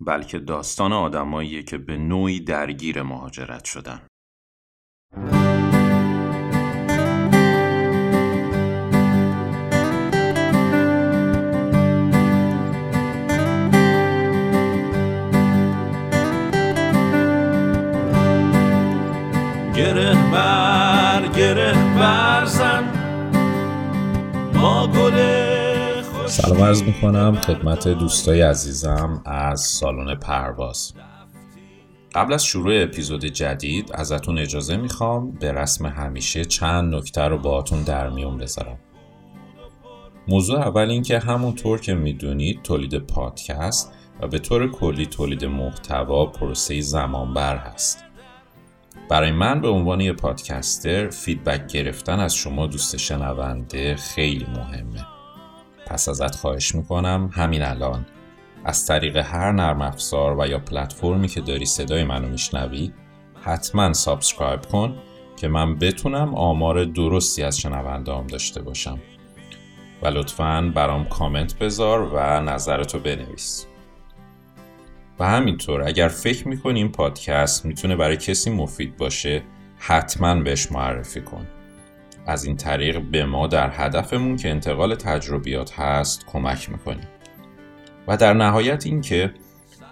بلکه داستان آدماییه که به نوعی درگیر مهاجرت شدن. سلام عرض می‌کنم خدمت دوستای عزیزم از سالن پرواز. قبل از شروع اپیزود جدید ازتون اجازه می‌خوام به رسم همیشه چند نکته رو باهاتون در میون بذارم. موضوع اول این که همونطور که می‌دونید تولید پادکست و به طور کلی تولید محتوا پروسه زمانبر هست. برای من به عنوان یه پادکستر فیدبک گرفتن از شما دوست شنونده خیلی مهمه. پس ازت خواهش می‌کنم همین الان. از طریق هر نرم افزار و یا پلتفرمی که داری صدای منو میشنوی حتما subscribe کن که من بتونم آمار درستی از شنوندهام داشته باشم. و لطفا برام کامنت بذار و نظرتو بنویس. و همینطور اگر فکر می‌کنی این پادکست می‌تونه برای کسی مفید باشه حتما بهش معرفی کن. از این طریق به ما در هدفمون که انتقال تجربیات هست کمک می‌کنیم. و در نهایت اینکه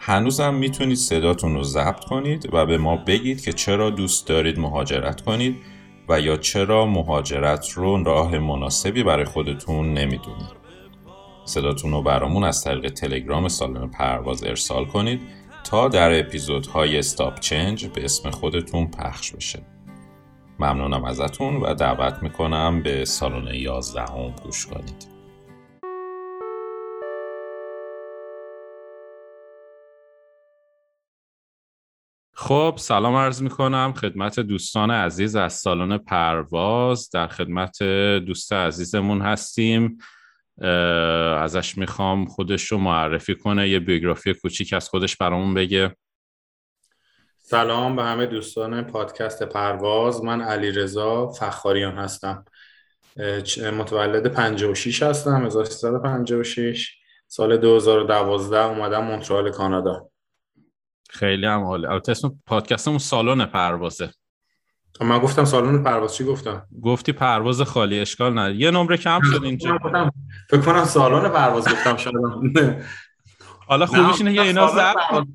هنوزم می‌تونید صداتون رو ضبط کنید و به ما بگید که چرا دوست دارید مهاجرت کنید و یا چرا مهاجرت رو راه مناسبی برای خودتون نمی‌دونید. صداتون رو برامون از طریق تلگرام سالن پرواز ارسال کنید تا در اپیزودهای استاپ چنج به اسم خودتون پخش بشه. ممنونم ازتون و دعوت می‌کنم به سالن 11 هم گوش کنید. خب سلام عرض می کنم خدمت دوستان عزیز از سالن پرواز. در خدمت دوست عزیزمون هستیم. ازش می‌خوام خودش رو معرفی کنه یه بیوگرافی کوچیک از خودش برامون بگه. سلام به همه دوستان پادکست پرواز. من علی رضا فخاریان هستم. متولد 56 هستم 1356 سال 2012 اومدم مونترال کانادا. خیلی هم حاله البته اسم پادکستمون سالن پروازه. من گفتم سالن پرواز. چی گفتم؟ گفتی پرواز خالی اشکال نه یه نمره کم شد اینجا. فکر کنم سالن پرواز گفتم شاید. حالا خوبیش اینه یه اینا ضبط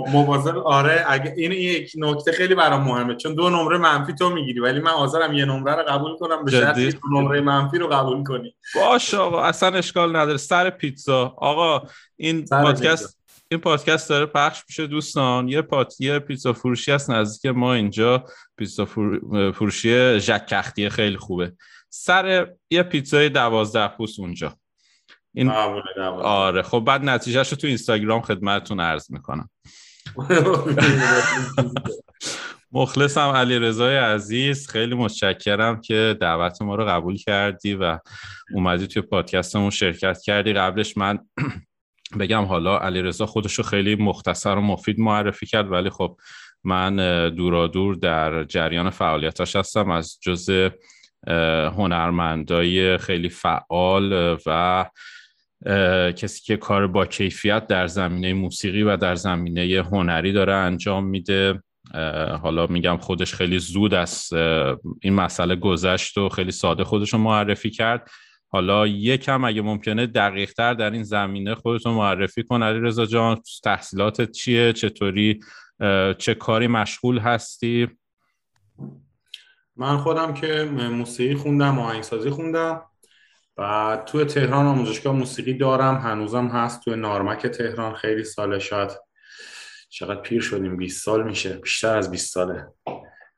مواظب آره اگه این یک نکته خیلی برام مهمه. چون دو نمره منفی تو می‌گیری ولی من حاضرم یه نمره رو قبول کنم به شرطی دو نمره منفی رو قبول کنی. باشه آقا اصلا اشکال نداره. سر پیتزا. آقا این پادکست این پادکست داره پخش میشه دوستان. یه پات یه پیتزا فروشی هست نزدیک ما اینجا. پیتزا فروشی ژک خیلی خوبه. سر یه پیتزای دوازده پوست اونجا. این آره خب بعد نتیجهش رو تو اینستاگرام خدمتتون عرض می‌کنم. مخلصم علی رضای عزیز خیلی متشکرم که دعوت ما رو قبول کردی و اومدی توی پادکستمون شرکت کردی. قبلش من بگم حالا علی رضا خودش رو خیلی مختصر و مفید معرفی کرد ولی خب من دورادور در جریان فعالیتاش هستم. از جز هنرمندای خیلی فعال و کسی که کار با کیفیت در زمینه موسیقی و در زمینه هنری داره انجام میده. حالا میگم خودش خیلی زود از این مسئله گذشت و خیلی ساده خودش رو معرفی کرد. حالا یکم اگه ممکنه دقیق تر در این زمینه خودتون معرفی کن علی رضا جان. تحصیلاتت چیه؟ چطوری؟ چه کاری مشغول هستی؟ من خودم که موسیقی خوندم آهنگسازی خوندم. و توی تهران آموزشگاه موسیقی دارم. هنوزم هست توی نارمک تهران. خیلی ساله شاید. چقدر پیر شدیم. 20 سال میشه. بیشتر از 20 ساله.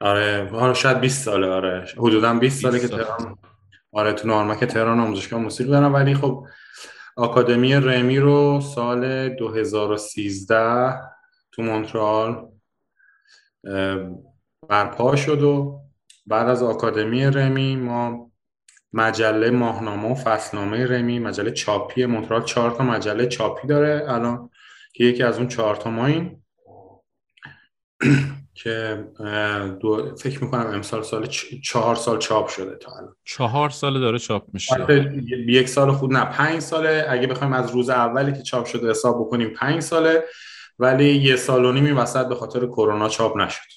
آره. حالا شاید 20 ساله. آره. حدودا 20 ساله که تهران آره. تو نارمک تهران آموزشگاه موسیقی دارم. ولی خب آکادمی رمی رو سال 2013 تو مونترال برپا شد و بعد از آکادمی رمی ما مجله ماهنامه و فصلنامه رمی مجله چاپی مونترال چهار تا مجله چاپی داره الان که یکی از اون چهار تا ما این که دو فکر می‌کنم امسال سال چهار سال چاپ شده تا الان. چهار سال داره چاپ میشه. یک سال خود نه پنج ساله. اگه بخوایم از روز اولی که چاپ شده حساب بکنیم پنج ساله ولی یه سال و نیمی وسط به خاطر کرونا چاپ نشد.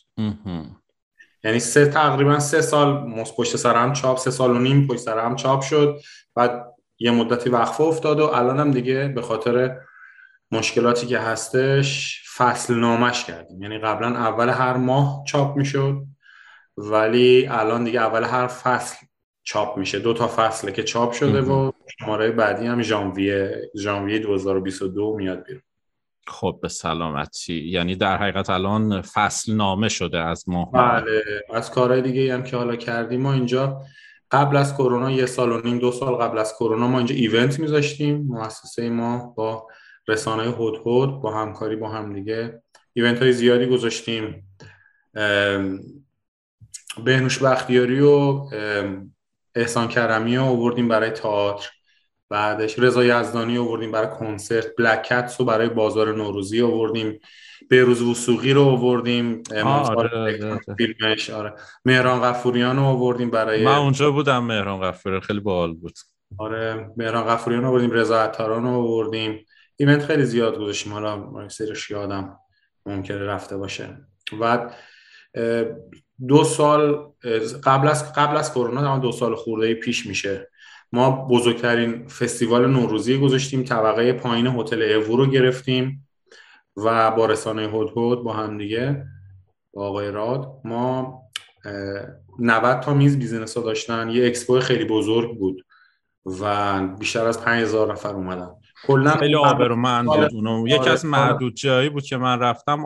یعنی سه تقریبا سه سال پشت سر هم چاپ سه سال و نیم پشت سر هم چاپ شد. بعد یه مدتی وقفه افتاد و الان هم دیگه به خاطر مشکلاتی که هستش فصل نامش کردیم. یعنی قبلا اول هر ماه چاپ می‌شد ولی الان دیگه اول هر فصل چاپ میشه. دو تا فصله که چاپ شده و شماره بعدی هم ژانویه ژانویه 2022 میاد بیرون. خب به سلامتی یعنی در حقیقت الان فصل نامه شده از ماه بله از کارهای دیگه هم که حالا کردیم. ما اینجا قبل از کرونا یه سال و نیم دو سال قبل از کرونا ما اینجا ایونت میذاشتیم. مؤسسه ما با رسانه هود با همکاری با هم دیگه ایونت های زیادی گذاشتیم. بهنوش بختیاری و احسان کرمی رو آوردیم برای تئاتر. بعدش رضا یزدانی آوردیم برای کنسرت بلک کتس رو برای بازار نوروزی آوردیم. بهروز وسوقی رو آوردیم. آره، آره. فیلمش آره. مهران غفوریان رو آوردیم برای من اونجا بودم مهران غفوری خیلی باحال بود. آره مهران غفوریان رو آوردیم رضا عطاران رو آوردیم. ایونت خیلی زیاد گذاشتیم. حالا سرش یادم ممکنه رفته باشه. و دو سال قبل از قبل از کرونا دو سال خورده پیش میشه. ما بزرگترین فستیوال نوروزی گذاشتیم طبقه پایین هتل ایو رو گرفتیم و با رسانه هدهد با هم دیگه با آقای راد ما 90 تا میز business ها داشتن یه expo خیلی بزرگ بود و بیشتر از 5000 نفر اومدن. کلا خیلی آبرومند بود اونو. یکی از معدود جایی بود که من رفتم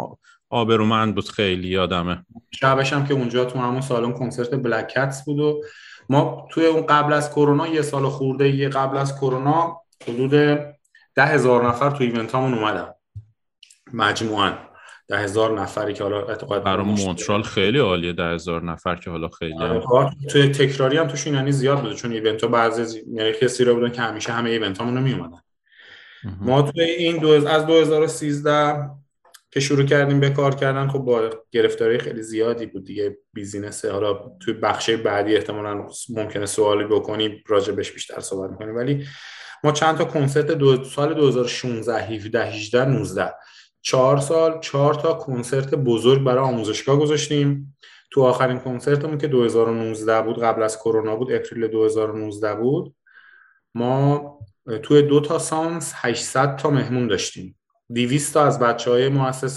آبرومند بود خیلی یادمه. شبش هم که اونجا تو همون سالن کنسرت بلک کتس بود و ما توی اون قبل از کرونا یه سال خورده یه قبل از کرونا حدود ده هزار نفر تو ایونت همون اومدن مجموعا ده هزار نفری که حالا اعتقاد برای مونترال خیلی عالیه ده هزار نفر که حالا خیلی. آره، توی تکراری هم توشون یعنی زیاد بوده چون ایونت ها بعضی یعنی رو بودن که همیشه همه ایونت همون می اومدن ما توی این دو از 2013 که شروع کردیم به کار کردن خب با گرفتاری خیلی زیادی بود دیگه. business حالا توی بخش بعدی احتمالا ممکنه سوالی بکنی راجع بهش بیشتر صحبت می‌کنیم. ولی ما چند تا کنسرت دو سال 2016 17 18 19 چهار سال چهار تا کنسرت بزرگ برای آموزشگاه گذاشتیم. تو آخرین کنسرتمون که 2019 بود قبل از کرونا بود April 2019 بود ما توی دو تا سانس 800 تا مهمون داشتیم. 200 تا از بچه های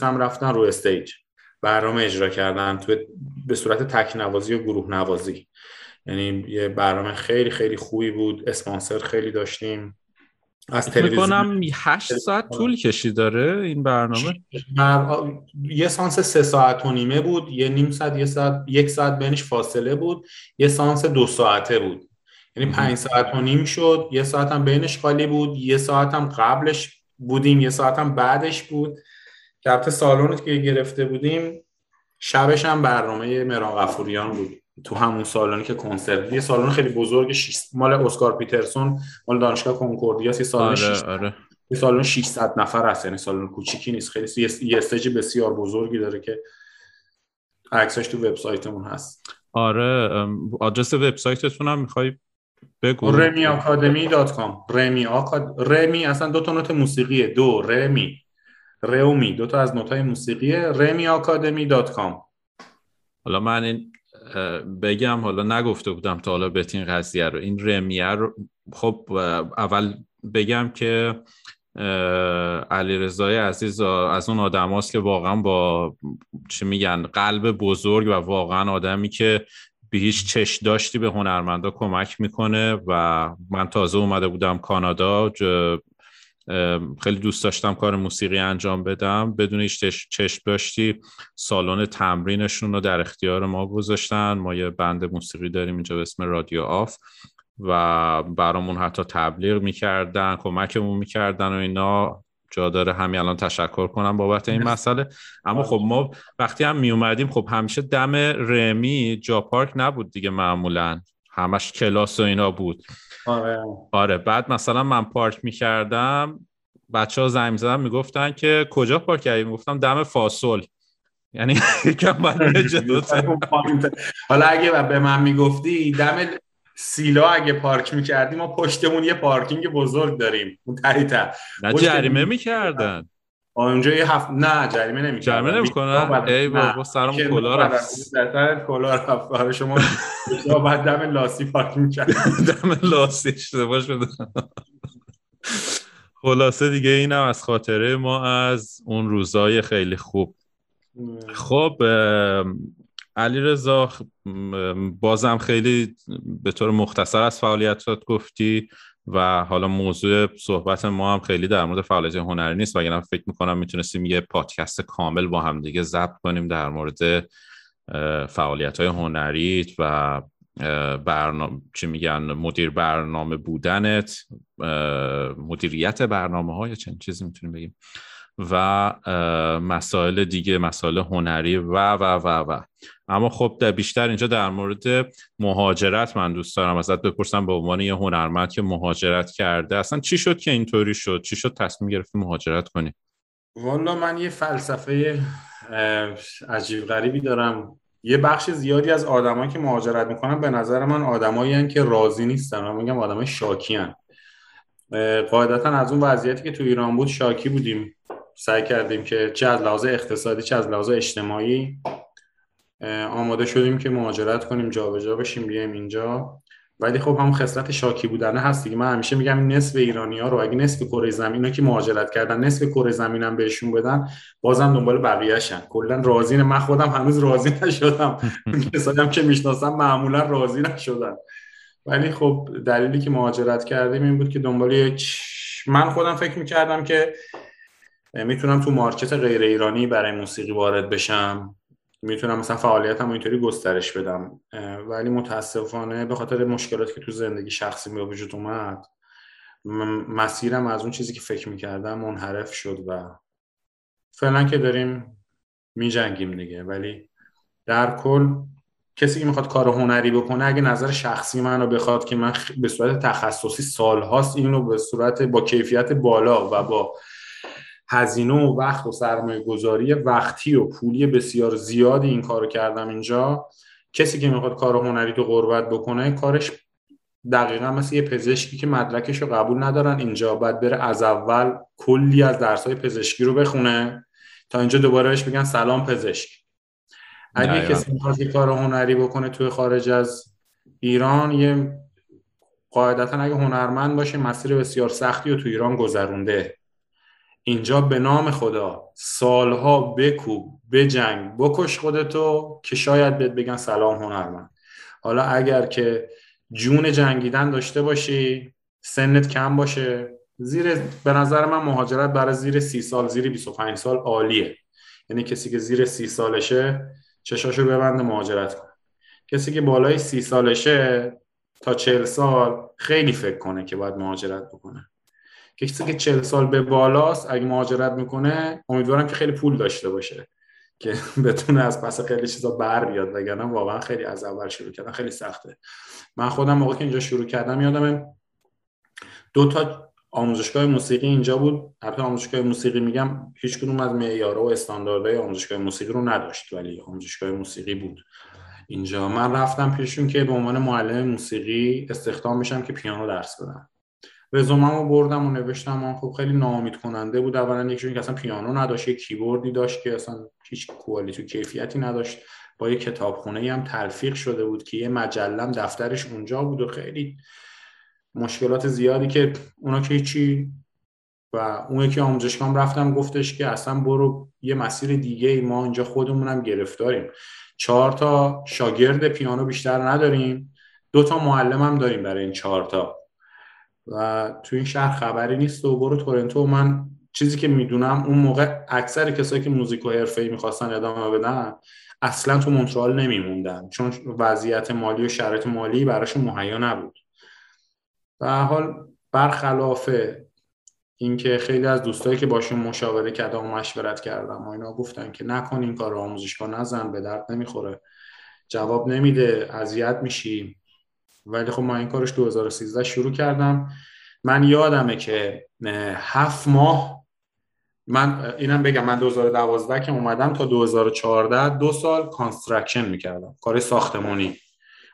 هم رفتن رو استیج. برنامه اجرا کردن توی به صورت تک نوازی و گروه نوازی یعنی یه برنامه خیلی خیلی خوبی بود. اسپانسر خیلی داشتیم. از تلویزیون 8 ساعت طول کشید داره این برنامه. یه سانس سه ساعت و نیمه بود. یه نیم ساعت یه ساعت یک ساعت بینش فاصله بود. یه سانس دو ساعته بود. یعنی پنج ساعت و نیم شد. یه ساعت هم بینش خالی بود. یه ساعت هم قبلش بودیم. یه ساعت هم بعدش بود. که البته سالن که گرفته بودیم شبش هم برنامه مهران غفوریان بود. تو همون سالونی که کنسرت یه سالن خیلی بزرگ شیش... مال اسکار پیترسون مال دانشگاه کنکوردیا. سی سالن آره، آره. یه سالن 600 نفر هست. یعنی سالن کوچیکی نیست. خیلی یه stage بسیار بزرگی داره که عکسش تو وبسایتمون هست. آره آدرس وبسایتتون هم می‌خوای بگو. رمی آکادمی dot com. رمی آکاد... رمی اصلا دو تا نوت موسیقیه. دو رمی. رمی دو تا از نوت های موسیقیه. رمی آکادمی dot com. حالا من این بگم حالا نگفته بودم تا حالا بهت این قضیه رو. این رمیه رو خب اول بگم که علی رضای عزیز از اون آدم که واقعا با چی میگن قلب بزرگ و واقعا آدمی که به هیچ چش داشتی به هنرمندا کمک می‌کنه و من تازه اومده بودم کانادا خیلی دوست داشتم کار موسیقی انجام بدم. بدون هیچ چشم داشتی سالن تمرینشون رو در اختیار ما گذاشتن. ما یه بند موسیقی داریم اینجا به اسم رادیو آف و برامون حتی تبلیغ می‌کردن کمکمون می‌کردن و اینا. جا داره همین الان تشکر کنم بابت این مسئله. اما خب ما وقتی هم می اومدیم خب همیشه دم رمی جا پارک نبود دیگه معمولا. همش کلاس و اینا بود. آره. آره بعد مثلا من پارک می‌کردم بچه ها زنگ زدن می‌گفتن که کجا پارک کردیم گفتم دم فاصل. یعنی یکم باید حالا اگه به من می‌گفتی دم سیلا اگه پارک می‌کردیم ما پشتمون یه پارکینگ بزرگ داریم. اون نه جریمه می‌کردن. اونجا یه هفت نه جریمه نمی‌کردن. جریمه نمی‌کنن؟ ای بابا سرم کلا رفت. سرم کلا رفت. برای شما بعد دم لاسی پارک می‌کردیم دم لاسی اشتباه شده خلاصه دیگه اینم از خاطره ما از اون روزای خیلی خوب. خب علی رضا بازم خیلی به طور مختصر از فعالیتات گفتی و حالا موضوع صحبت ما هم خیلی در مورد فعالیت هنری نیست وگرنه فکر می‌کنم می‌تونستیم یه پادکست کامل با هم دیگه ضبط کنیم در مورد فعالیت های هنریت و برنامه چی میگن مدیر برنامه بودنت مدیریت برنامه های چند چیزی می‌تونیم بگیم. و مسائل دیگه مسائل هنری و و و و. اما خب در بیشتر اینجا در مورد مهاجرت من دوست دارم. ازت بپرسم به عنوان یه هنرمند که مهاجرت کرده اصلا چی شد که اینطوری شد؟ چی شد تصمیم گرفتی مهاجرت کنی؟ والا من یه فلسفه عجیب غریبی دارم. یه بخش زیادی از آدمایی که مهاجرت می‌کنن به نظر من آدمایی که راضی نیستن. من میگم آدمای شاکی هن. قاعدتا از اون وضعیتی که تو ایران بود شاکی بودیم. سعی کردیم که چه از لحاظ اقتصادی چه از لحاظ اجتماعی آماده شدیم که مهاجرت کنیم جابجا بشیم بیایم اینجا. ولی خب هم خصلت شاکی بودنه هست دیگه. من همیشه میگم نصف ایرانی ها رو اگه نصف کره زمین که مهاجرت کردن نصف کره زمینم بهشون بدن بازم دنبال بقیه‌شن. کلا راضی من خودم هنوز راضی نشدم. کسایی هم که می‌شناسم معمولا راضی نشدن. ولی خب دلیلی که مهاجرت کردیم این بود که دنبال یک من خودم فکر می‌کردم که می‌تونم تو مارکت غیر ایرانی برای موسیقی وارد بشم. می‌تونم مثلا فعالیتم اینطوری گسترش بدم. ولی متاسفانه به خاطر مشکلاتی که تو زندگی شخصی به وجود اومد مسیرم از اون چیزی که فکر می‌کردم منحرف شد و فعلا که داریم میجنگیم دیگه. ولی در کل کسی که می‌خواد کار هنری بکنه اگه نظر شخصی من رو بخواد که من به صورت تخصصی سالهاست اینو به صورت با کیفیت بالا و با هزینه و وقت و سرمایه گذاری وقتی و پولی بسیار زیادی این کارو کردم اینجا کسی که می‌خواد کار هنری تو قربت بکنه کارش دقیقا مثل یه پزشکی که مدرکش رو قبول ندارن اینجا باید بره از اول کلی از درسای پزشکی رو بخونه تا اینجا دوباره بهش بگن سلام پزشک. اگه کسی می‌خواد کار هنری بکنه توی خارج از ایران یه قاعدتا اگه هنرمند باشه مسیر بسیار سختی رو تو ایران گذرونده. اینجا به نام خدا سالها بکوب بجنگ بکش خودتو که شاید بهت بگن سلام هنرمند. حالا اگر که جون جنگیدن داشته باشی سنت کم باشه. زیر به نظر من مهاجرت برای زیر سی سال زیر 25 سال عالیه. یعنی کسی که زیر سی سالشه چشاشو ببنده مهاجرت کنه کسی که بالای سی سالشه تا چل سال خیلی فکر کنه که باید مهاجرت بکنه. کسی که چل سال به بالاست اگه مهاجرت می‌کنه امیدوارم که خیلی پول داشته باشه که بتونه از پس خیلی چیزا بر بیاد وگرنه واقعا خیلی از اول شروع کردن خیلی سخته. من خودم موقع که اینجا شروع کردم یادم دو تا آموزشگاه موسیقی اینجا بود. البته آموزشگاه موسیقی میگم هیچ کدوم از معیارها و استانداردهای آموزشگاه موسیقی رو نداشت ولی آموزشگاه موسیقی بود. اینجا من رفتم پیشون که به عنوان معلم موسیقی استخدام میشم که پیانو درس بدم. رزوممو بردم و نوشتم و خب خیلی ناامید کننده بود. اولا یکی که اصلا پیانو نداشت یه کیبوردی داشت که اصلا هیچ کوالیتی و کیفیتی نداشت. با یه کتابخونه هم تلفیق شده بود که یه مجلم دفترش اونجا بود و خیلی مشکلات زیادی که اونا که هیچی و اون یکی آموزشگاه رفتم گفتش که اصلا برو یه مسیر دیگه ای ما اینجا خودمونم گرفتاریم. چهار تا شاگرد پیانو بیشتر نداریم. دو تا معلم هم داریم برای این چهار تا. و تو این شهر خبری نیست و برو تورنتو. من چیزی که می‌دونم اون موقع اکثر کسایی که موزیک و حرفه‌ای می‌خواستن ادامه بدن اصلا تو مونترال نمیموندن. چون وضعیت مالی و شرایط مالی براشون مهیا نبود. و حال برخلاف اینکه خیلی از دوستایی که باشون مشاوره کردم و مشورت کردم و اینا گفتن که نکن این کار آموزشگاه نزن به درد نمی‌خوره. جواب نمیده اذیت میشی ولی خب ما این کارش 2013 شروع کردم. من یادمه که هفت ماه من اینم بگم من 2012 که اومدم تا 2014 دو سال construction می‌کردم کار ساختمانی.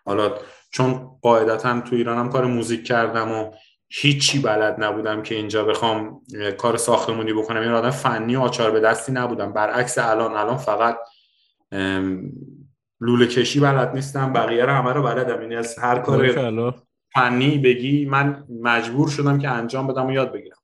حالا چون قاعدتا تو ایرانم کار موزیک کردم و هیچی بلد نبودم که اینجا بخوام کار ساختمونی بکنم. این آدم فنی آچار به دستی نبودم. برعکس الان الان فقط لوله کشی بلد نیستم بقیه رو همه رو بلدم. یعنی از هر کار فنی بگی من مجبور شدم که انجام بدم و یاد بگیرم.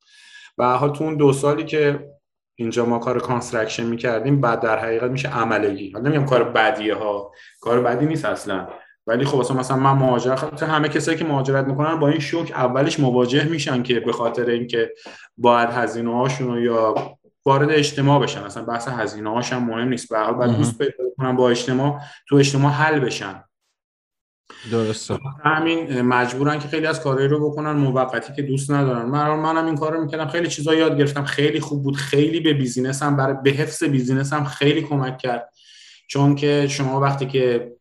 و حال تو اون دو سالی که اینجا ما کار construction می‌کردیم بعد در حقیقت میشه عملگی. حالا نمیگم کار بدیه ها کار بدی نیست اصلا. ولی خب اصلا مثلا من مهاجرت همه کسایی که مهاجرت می‌کنن با این شوک اولش مواجه میشن که به خاطر اینکه باید هزینه هاشون یا وارد اجتماع بشن. اصلا بحث هزینه هاش هم مهم نیست. به حال بعد دوست پیدا کنن با اجتماع تو اجتماع حل بشن. درسته. همین مجبورن که خیلی از کارهایی رو بکنن موقتی که دوست ندارن. من منم این کار رو می‌کردم. خیلی چیزا یاد گرفتم. خیلی خوب بود. خیلی به بیزینسم برای به حفظ بیزینسم خیلی کمک کرد. چون که شما وقتی که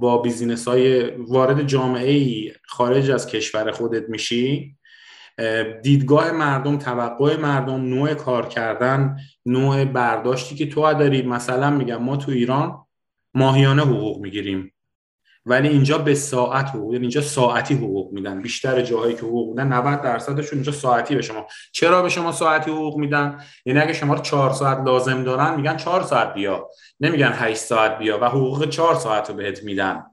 با بیزینس های وارد جامعه ای خارج از کشور خودت میشی دیدگاه مردم توقع مردم نوع کار کردن نوع برداشتی که تو داری. مثلا میگم ما تو ایران ماهیانه حقوق می‌گیریم ولی اینجا به ساعت حقوق یعنی اینجا ساعتی حقوق میدن. بیشتر جاهایی که حقوق میدن 90 درصدشون اینجا ساعتی به شما. چرا به شما ساعتی حقوق میدن؟ یعنی اگه شما رو 4 ساعت لازم دارن میگن 4 ساعت بیا. نمیگن 8 ساعت بیا و حقوق 4 ساعت رو بهت میدن.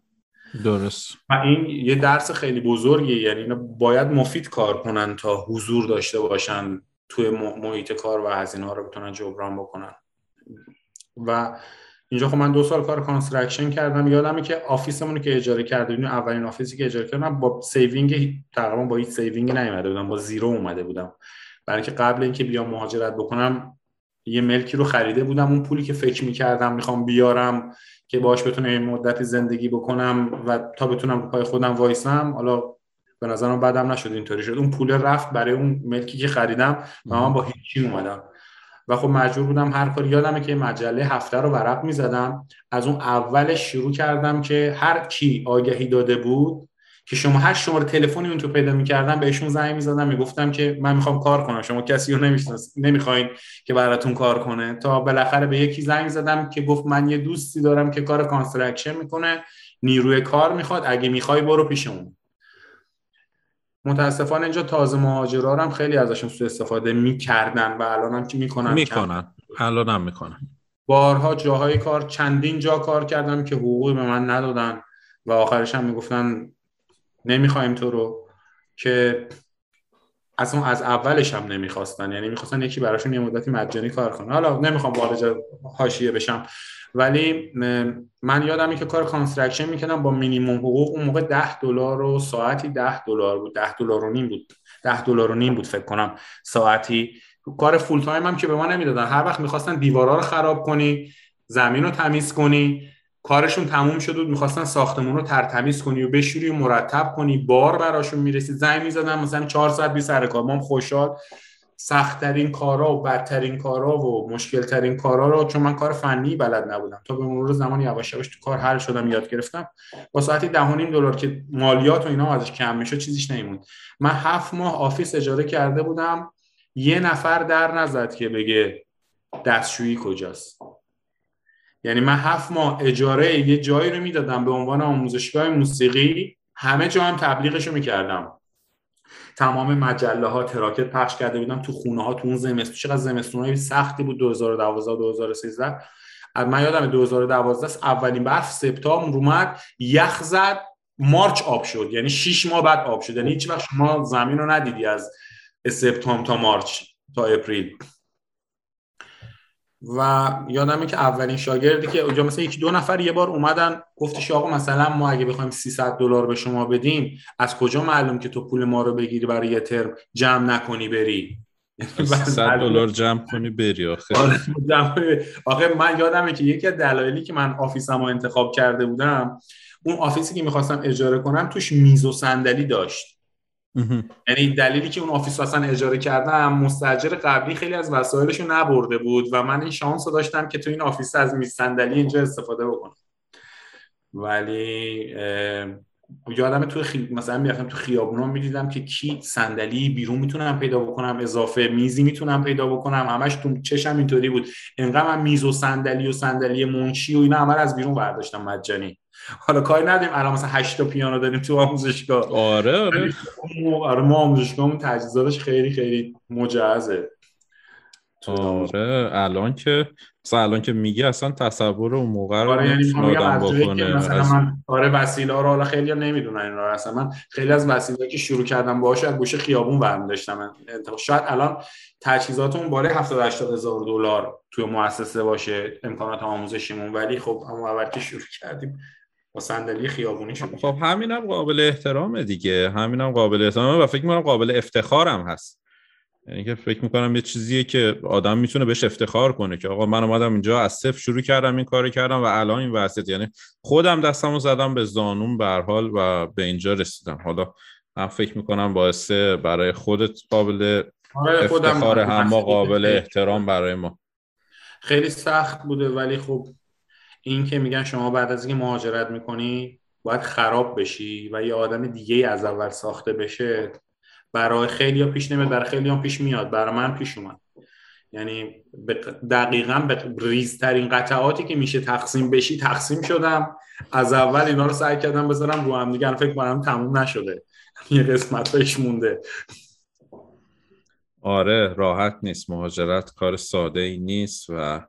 درست. و این یه درس خیلی بزرگیه یعنی اینا باید مفید کار کنن تا حضور داشته باشن توی محیط کار و هزینه ها رو بتونن جبران بکنن. و اینجا خب من دو سال کار construction کردم. یادمه که office مون که اجاره کردیم اولین office ی که اجاره کردم با saving تقریبا با هیچ saving نیومده بودم با zero اومده بودم. برای اینکه قبل اینکه بیام مهاجرت بکنم یه ملکی رو خریده بودم. اون پولی که فکر می‌کردم می‌خوام بیارم که باش بتونه این مدتی زندگی بکنم و تا بتونم پای خودم وایسم حالا به نظرم بعدم نشد اینطوری شد. اون پول رفت برای اون ملکی که خریدم و من با هیچی اومدم. و خب مجبور بودم هر کاری یادمه که مجله هفته رو ورق می‌زدم. از اون اولش شروع کردم که هر کی آگهی داده بود که شما هر شماره تلفنی اون تو پیدا می‌کردم بهشون زنگ می‌زدم می‌گفتم که من می‌خوام کار کنم. شما کسی رو نمی‌خواین که براتون کار کنه. تا بالاخره به یکی زنگ زدم که گفت من یه دوستی دارم که کار construction می‌کنه نیروی کار می‌خواد اگه می‌خوای برو پیش اون. متاسفانه اینجا تازه مهاجرا هم خیلی ازشون سوء استفاده می‌کردن و الان هم که می‌کنن. می‌کنن. الان هم می‌کنن. بارها جاهای کار چندین جا کار کردم که حقوقی به من ندادن و آخرش هم می‌گفتن نمی‌خوایم تو رو که اون از اولش هم نمی‌خواستن. یعنی می‌خواستن یکی براشون یه مدتی مجانی کار کنه حالا نمی‌خوام وارد حاشیه بشم. ولی من یادم که کار construction می‌کردم با مینیمم حقوق. اون موقع 10 دلار و ساعتی 10 دلار بود. 10 دلار و نیم بود. 10 دلار و نیم بود فکر کنم ساعتی. کار full time هم که به ما نمی‌دادن. هر وقت می‌خواستن دیوارا رو خراب کنی زمین رو تمیز کنی کارشون تموم شد بود می‌خواستن ساختمون رو ترتمیز کنی و بشوری و مرتب کنی. بار براشون می‌رسید زنگ می‌زدن مثلا 4 ساعت بیا سر کار. ما خوشحال. سختترین کارا و بدترین کارا و مشکلترین کارا رو چون من کار فنی بلد نبودم. تا به مرور زمان یواش یواش تو کار حل شدم یاد گرفتم. با ساعتی ده دلار که مالیات و اینا ازش کم میشه چیزیش نمیموند. من هفت ماه office اجاره کرده بودم. یه نفر در نزد که بگه دستشویی کجاست. یعنی من هفت ماه اجاره یه جایی رو می‌دادم به عنوان آموزشگاه موسیقی همه جا هم تبلیغش رو می‌کردم. تمام مجله ها تراکت پخش کرده بودم تو خونه ها تو اون زمستون. چقدر زمستون سختی بود 2012 2013 من یادم 2012 اولین برف سپتامبر اومد یخ زد March آب شد. یعنی 6 ماه بعد آب شد. یعنی هیچ وقت شما زمین رو ندیدی از سپتامبر تا March تا April. و یادمه که اولین شاگردی که اونجا مثلا یکی دو نفر یه بار اومدن گفتش آقا مثلا ما اگه بخوایم 300 دلار به شما بدیم از کجا معلوم که تو پول ما رو بگیری برای یه ترم جمع نکنی بری؟ 300 دلار جمع کنی بری آخه. آخه من یادمه که یکی از دلایلی که من office م رو انتخاب کرده بودم اون office ی که می‌خواستم اجاره کنم توش میز و صندلی داشت. یعنی دلیلی که اون office اصلا اجاره کردم مستاجر قبلی خیلی از وسایلشو نبرده بود و من این شانس رو داشتم که تو این office از میز صندلی اینجا استفاده بکنم. ولی یادم تو خی... مثلا می‌رفتم تو خیابونا می‌دیدم که کی صندلی بیرون می‌تونم پیدا بکنم اضافه میزی می‌تونم پیدا بکنم همش تو چشم اینطوری بود. انقدر من میز و صندلی و صندلی منشی و اینا همه از بیرون برداشتم مجانی. حالا کاری نداریم الان مثلا 8 تا پیانو داریم تو آموزشگاه. آره آره. آره ما آموزشگاهمون تجهیزاتش خیلی خیلی مجهزه. آره الان که مثلا الان که میگی اصلا تصور اون موقع رو آره یعنی آدم بکنه. مثلا من آره وسیله ها رو حالا خیلی ها نمی‌دونن این رو. اصلا من خیلی از وسیله که شروع کردم باهاش از گوشه خیابون برمی داشتم شاید الان تجهیزاتمون بالای 70 80 هزار دلار توی مؤسسه باشه امکانات آموزشیمون. ولی خب اما اول که شروع کردیم با صندلی خیابونی شروع خب همینم قابل احترامه دیگه. همینم قابل احترامه و فکر می‌کنم قابل افتخارم هست. یعنی که فکر می‌کنم یه چیزیه که آدم می‌تونه بهش افتخار کنه که آقا من اومدم اینجا از صفر شروع کردم این کاری کردم و الان این وضعیت. یعنی خودم دستمو زدم به زانون به حال و به اینجا رسیدم. حالا من فکر می‌کنم باعث برای خودت قابل آره افتخار هم ما قابل احترام برای ما. خیلی سخت بوده ولی خب این که میگن شما بعد از اینکه مهاجرت می‌کنی باید خراب بشی و یه آدم دیگه از اول ساخته بشه برای خیلی ها پیش نمیاد برای خیلی ها پیش میاد برای من پیش اومد. یعنی دقیقا به ریزترین قطعاتی که میشه تقسیم بشی تقسیم شدم. از اول اینا رو سعی کردم بذارم رو هم دیگه فکر کنم تموم نشده. یه قسمت مونده. آره راحت نیست. مهاجرت کار ساده ای نیست و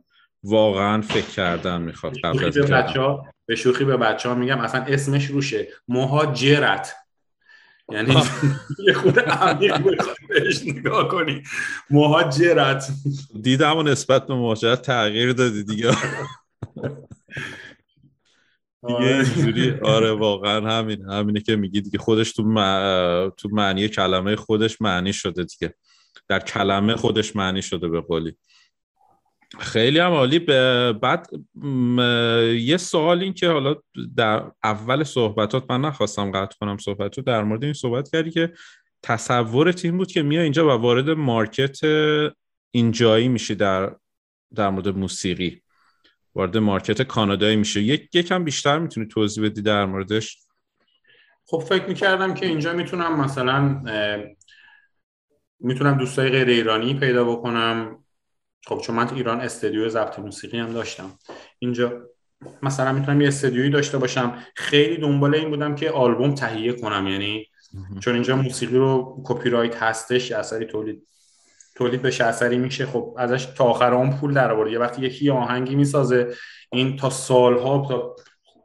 واقعا فکر کردن می‌خواد قبل از به بچه ها به شوخی به بچه ها میگم اصلا اسمش روشه. مهاجرت یعنی یه خود عمیق بهش نگاه کنی. مهاجرت دیدم و نسبت به مهاجرت تغییر دادی دیگه. دیگه آره. اینجوری آره واقعا همین همینه که میگی دیگه خودش تو, تو معنی کلمه خودش معنی شده دیگه. در کلمه خودش معنی شده به قولی. خیلی هم عالی. بعد یه سوال این که حالا در اول صحبتات من نخواستم قطع کنم صحبت رو در مورد این صحبت کردی که تصورت این بود که میای اینجا و وارد مارکت اینجایی میشی در در مورد موسیقی. وارد مارکت کانادایی میشه یک یکم بیشتر می‌تونی توضیح بدی در موردش؟ خب فکر می‌کردم که اینجا می‌تونم مثلا می‌تونم دوستای غیر ایرانی پیدا بکنم. خب چون من تو ایران استدیو ضبط موسیقی هم داشتم. اینجا مثلا می‌تونم یه استدیویی داشته باشم. خیلی دنبال این بودم که آلبوم تهیه کنم یعنی چون اینجا موسیقی رو کپی رایت هستش اثری تولید تولید بشه اثری میشه خب ازش تا آخر اون پول در آورد. یه وقتی یکی آهنگی می‌سازه این تا سالها تا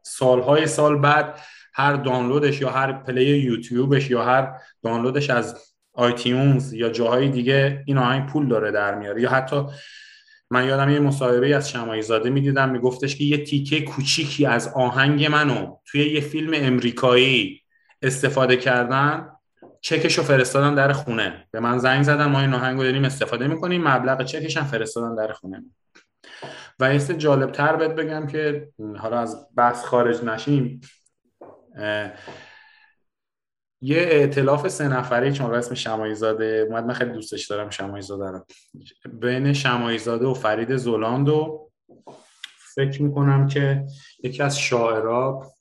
سالهای سال بعد هر دانلودش یا هر پلی یوتیوبش یا هر دانلودش از آیتیونز یا جاهای دیگه این آهنگ پول داره در میاره. یا حتی من یادم یه مصاحبه از شمایی زاده می‌دیدم میگفتش که یه تیکه کوچیکی از آهنگ منو توی یه فیلم امریکایی استفاده کردن چکش رو فرستادن در خونه. به من زنگ زدن ما این آهنگ رو داریم استفاده می‌کنیم مبلغ چکش هم فرستادن در خونه. و یه جالب تر بهت بگم که حالا از بحث خارج نشیم یه ائتلاف سه نفره چون اسم شمایی زاده اومد من خیلی دوستش دارم شمایی زاده رو. بین شمایی زاده و فرید زولاند و فکر می‌کنم که یکی از شاعرها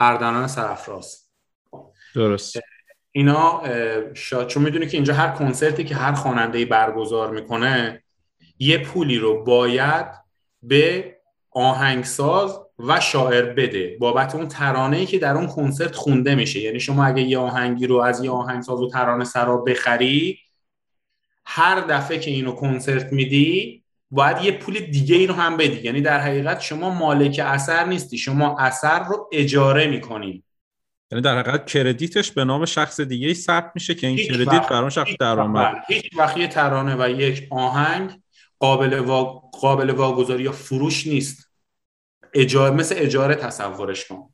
اردنان سرفراز درست. اینا شا... چون می‌دونی که اینجا هر کنسرتی که هر خواننده برگزار می‌کنه یه پولی رو باید به آهنگساز و شاعر بده. بابت اون ترانه ای که در اون کنسرت خونده میشه. یعنی شما اگه یه آهنگی رو از یه آهنگساز و ترانه سرا بخری هر دفعه که اینو کنسرت میدی باید یه پول دیگه اینو هم بدی. یعنی در حقیقت شما مالک اثر نیستی. شما اثر رو اجاره می‌کنی. یعنی در حقیقت کردیتش به نام شخص دیگه ای ثبت میشه که این کردیت بر اون شخص درآمد. هیچ وقت یه ترانه و یک آهنگ قابل وا... قابل واگذاری یا فروش نیست. اجاره مثل اجاره تصورش کن.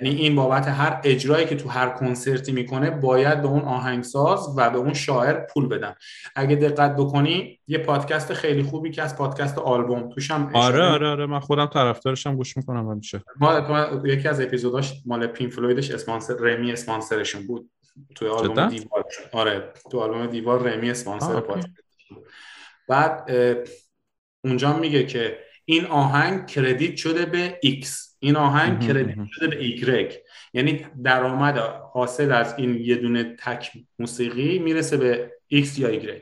یعنی این بابت هر اجرایی که تو هر کنسرتی می‌کنه باید به اون آهنگساز و به اون شاعر پول بدن. اگه دقت بکنی یه پادکست خیلی خوبی که از پادکست آلبوم توشم آره آره آره من خودم طرفدارشم گوش می‌کنم همیشه ما یکی از اپیزوداش مال پین فلویدش اسپانسر رمی اسپانسرشون بود. توی آلبوم دیوار. آره تو آلبوم دیوار رمی اسپانسر بعد اونجا میگه که این آهنگ کردیت شده به X. این آهنگ کردیت شده به Y. یعنی درآمد حاصل از این یه دونه تک موسیقی می‌رسه به X یا Y.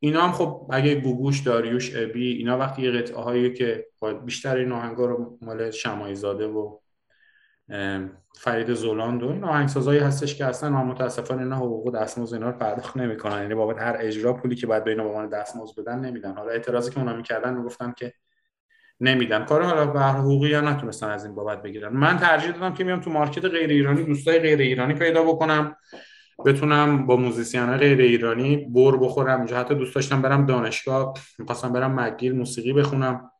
اینا هم خب اگه گوگوش داریوش ابی اینا وقتی یه قطعه هایی که بیشتر این آهنگا رو مال شمایی زاده و فرید زولان و این آهنگسازایی هستش که اصلا متاسفانه اینا حقوق دستمزد اینا رو پرداخت نمی‌کنن. یعنی بابت هر اجرا پولی که باید به اینا به عنوان دستمزد بدن نمیدن. حالا اعتراضی که اونا می‌کردن می‌گفتن که نمیدن کار حالا به حقوقی یا نتونستن از این بابت بگیرن. من ترجیح دادم که میام تو مارکت غیر ایرانی دوستای غیر ایرانی پیدا بکنم بتونم با musician غیر ایرانی بر بخورم. اینجا حتی دوست داشتم برم دانشگاه می‌خواستم برم McGill موسیقی بخونم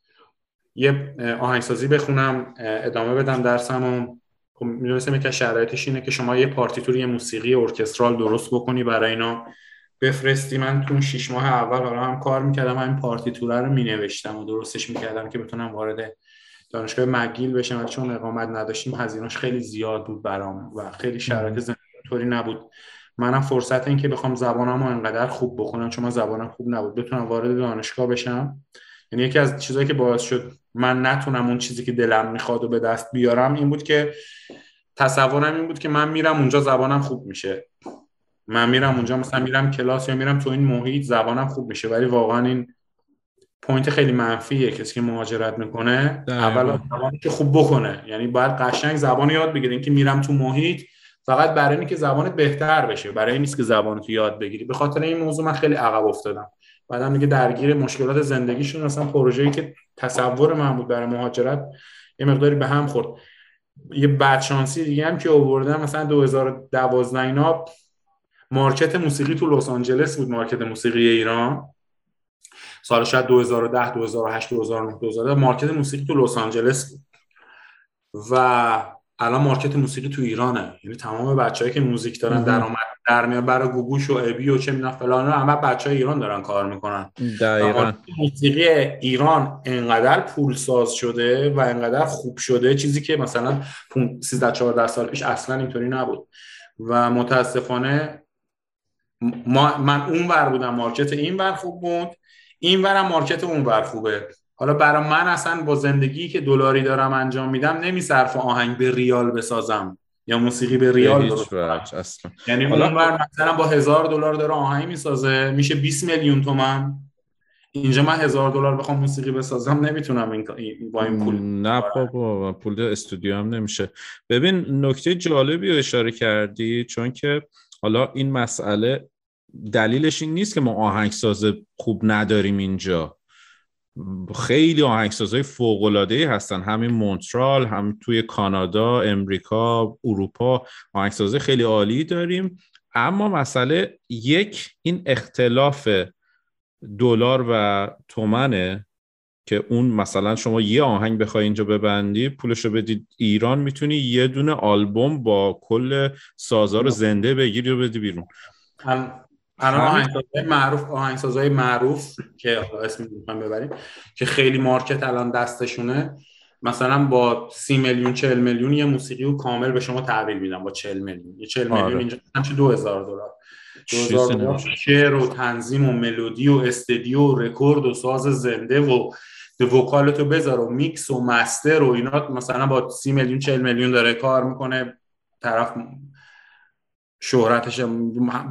یه آهنگسازی بخونم ادامه بدم درسم خب می‌دونستم که شرایطش اینه که شما یه پارتیتور یه موسیقی ارکسترال درست بکنی برای اینا. بفرستی من تو شیش ماه اول حالا هم کار می‌کردم همین پارتیتوره رو مینوشتم و درستش می‌کردم که بتونم وارد دانشگاه McGill بشم. چون اقامت نداشتیم هزینهش خیلی زیاد بود برام و خیلی شرایط زندگی نبود. منم فرصت این که بخوام زبانم رو انقدر خوب بخونم چون من زبانم خوب نبود بتونم وارد دانشگاه بشم. یعنی یکی از چیزهایی که باعث شد من نتونم اون چیزی که دلم می‌خواد و به دست بیارم این بود که تصورم این بود که من میرم اونجا زبانم خوب میشه. من میرم اونجا مثلا میرم کلاس یا میرم تو این محیط زبانم خوب میشه ولی واقعا این point خیلی منفیه کسی که مهاجرت می‌کنه اول زبانی که خوب بکنه. یعنی باید قشنگ زبان یاد بگیرین که میرم تو محیط فقط برای اینکه زبانت بهتر بشه برای این نیست که زبانت یاد بگیری. به خاطر این موضوع من خیلی عقب افتادم. بعدم دیگه درگیر مشکلات زندگیشون مثلا پروژه‌ای که تصور من بود برای مهاجرت یه مقداری به هم خورد. یه بدشانسی دیگه هم که آوردن مثلا 2012 اینا market موسیقی تو لس آنجلس بود market موسیقی ایران. سال شاید 2010 2008 2009 2010 market موسیقی تو لس آنجلس بود. و الان market موسیقی تو ایرانه. یعنی تمام بچه‌ای که موزیک دارن درآمد در میاد برای گوگوش و ابی و چه مینا فلان همه بچه ایران دارن کار می‌کنن. دقیقاً. موسیقی ایران انقدر پول ساز شده و انقدر خوب شده چیزی که مثلا 13 14 سال پیش اصلا اینطوری نبود. و متاسفانه ما من اون ور بودم market این ور خوب بود این ورم market اون ور خوبه. حالا برای من اصلا با زندگی که دلاری دارم انجام میدم نمیصرف آهنگ به ریال بسازم یا موسیقی به ریال درست یعنی حالا اون مثلا با هزار دلار داره آهنگ می‌سازه میشه 20 میلیون تومن. اینجا من هزار دلار بخوام موسیقی بسازم نمی‌تونم این با این پول. نه بابا پول استودیو هم نمیشه. ببین نکته جالبی رو اشاره کردی چون که حالا این مسئله دلیلش این نیست که ما آهنگساز خوب نداریم اینجا. خیلی آهنگسازهای فوق هستن. همین مونترال هم توی کانادا امریکا اروپا آهنگسازهای خیلی عالی داریم. اما مسئله یک این اختلاف دلار و تومنه. که اون مثلا شما یه آهنگ بخوای اینجا ببندی پولش رو بدید ایران می‌تونی یه دونه آلبوم با کل سازار زنده بگیری و بدی بیرون. الان آهنگسازهای معروف آهنگسازهای معروف که اسم می‌خوام ببریم که خیلی market الان دستشونه مثلا با سی میلیون 40 میلیون یه موسیقی رو کامل به شما تحویل میدن با 40 میلیون. یه 40 آره. میلیون اینجا همچه 2000 دلار؟ 2000 دلار شعر و تنظیم و ملودی و استدیو و رکورد و ساز زنده و وکالتو بذار و میکس و master و اینا مثلا با سی میلیون 40 میلیون داره کار می‌کنه طرف شهرتش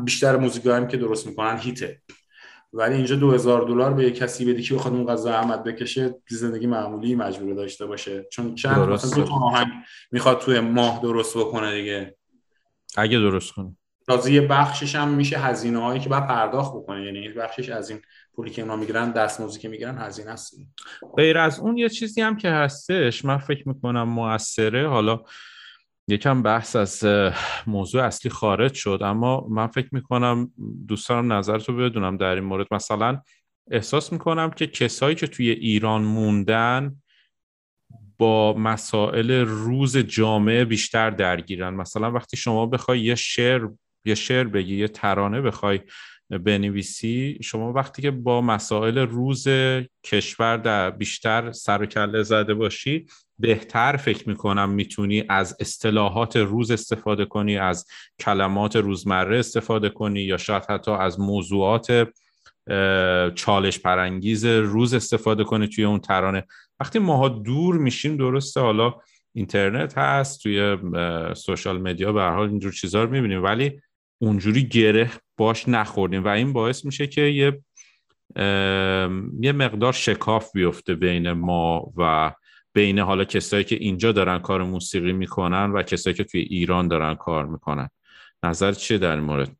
بیشتر موزیک هم که درست می‌کنن هیته. ولی اینجا دو هزار دلار به کسی بدی که بخواد اون قضا احمد بکشه زندگی معمولی مجبور داشته باشه. چون چند مثلا دو آهنگ می‌خواد توی ماه درست بکنه دیگه. اگه درست کنه. تازه یه بخشش هم میشه هزینه هایی که باید پرداخت بکنه. یعنی بخشش از این پولی که اونا می‌گیرن دست موزیک می‌گیرن هزینه است. غیر از اون یه چیزی هم که هستش من فکر می‌کنم موثره. حالا یکم بحث از موضوع اصلی خارج شد اما من فکر می‌کنم دوستانم نظرتو بدونم در این مورد. مثلا احساس می‌کنم که کسایی که توی ایران موندن با مسائل روز جامعه بیشتر درگیرن. مثلا وقتی شما بخوای یه شعر یه شعر بگی یه ترانه بخوای بنویسی. شما وقتی که با مسائل روز کشور در بیشتر سر و کله زده باشی بهتر فکر می‌کنم می‌تونی از اصطلاحات روز استفاده کنی از کلمات روزمره استفاده کنی یا شاید حتی از موضوعات چالش پرانگیز روز استفاده کنی توی اون ترانه. وقتی ماها دور میشیم درسته حالا اینترنت هست توی سوشال مدیا به هر حال اینجور چیزا رو می‌بینیم ولی اونجوری گره باش نخوردیم و این باعث میشه که یه یه مقدار شکاف بیفته بین ما و بین حالا کسایی که اینجا دارن کار موسیقی می‌کنن و کسایی که توی ایران دارن کار می‌کنن. نظر چیه در مورد؟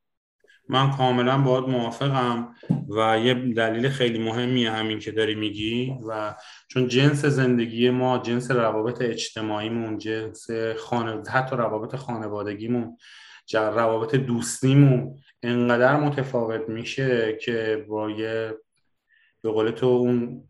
من کاملا باید موافقم و یه دلیل خیلی مهمیه همین که داری میگی و چون جنس زندگی ما جنس روابط اجتماعیمون جنس خانه حتی روابط خانوادگیمون روابط دوستیمون انقدر متفاوت میشه که با یه به قول تو اون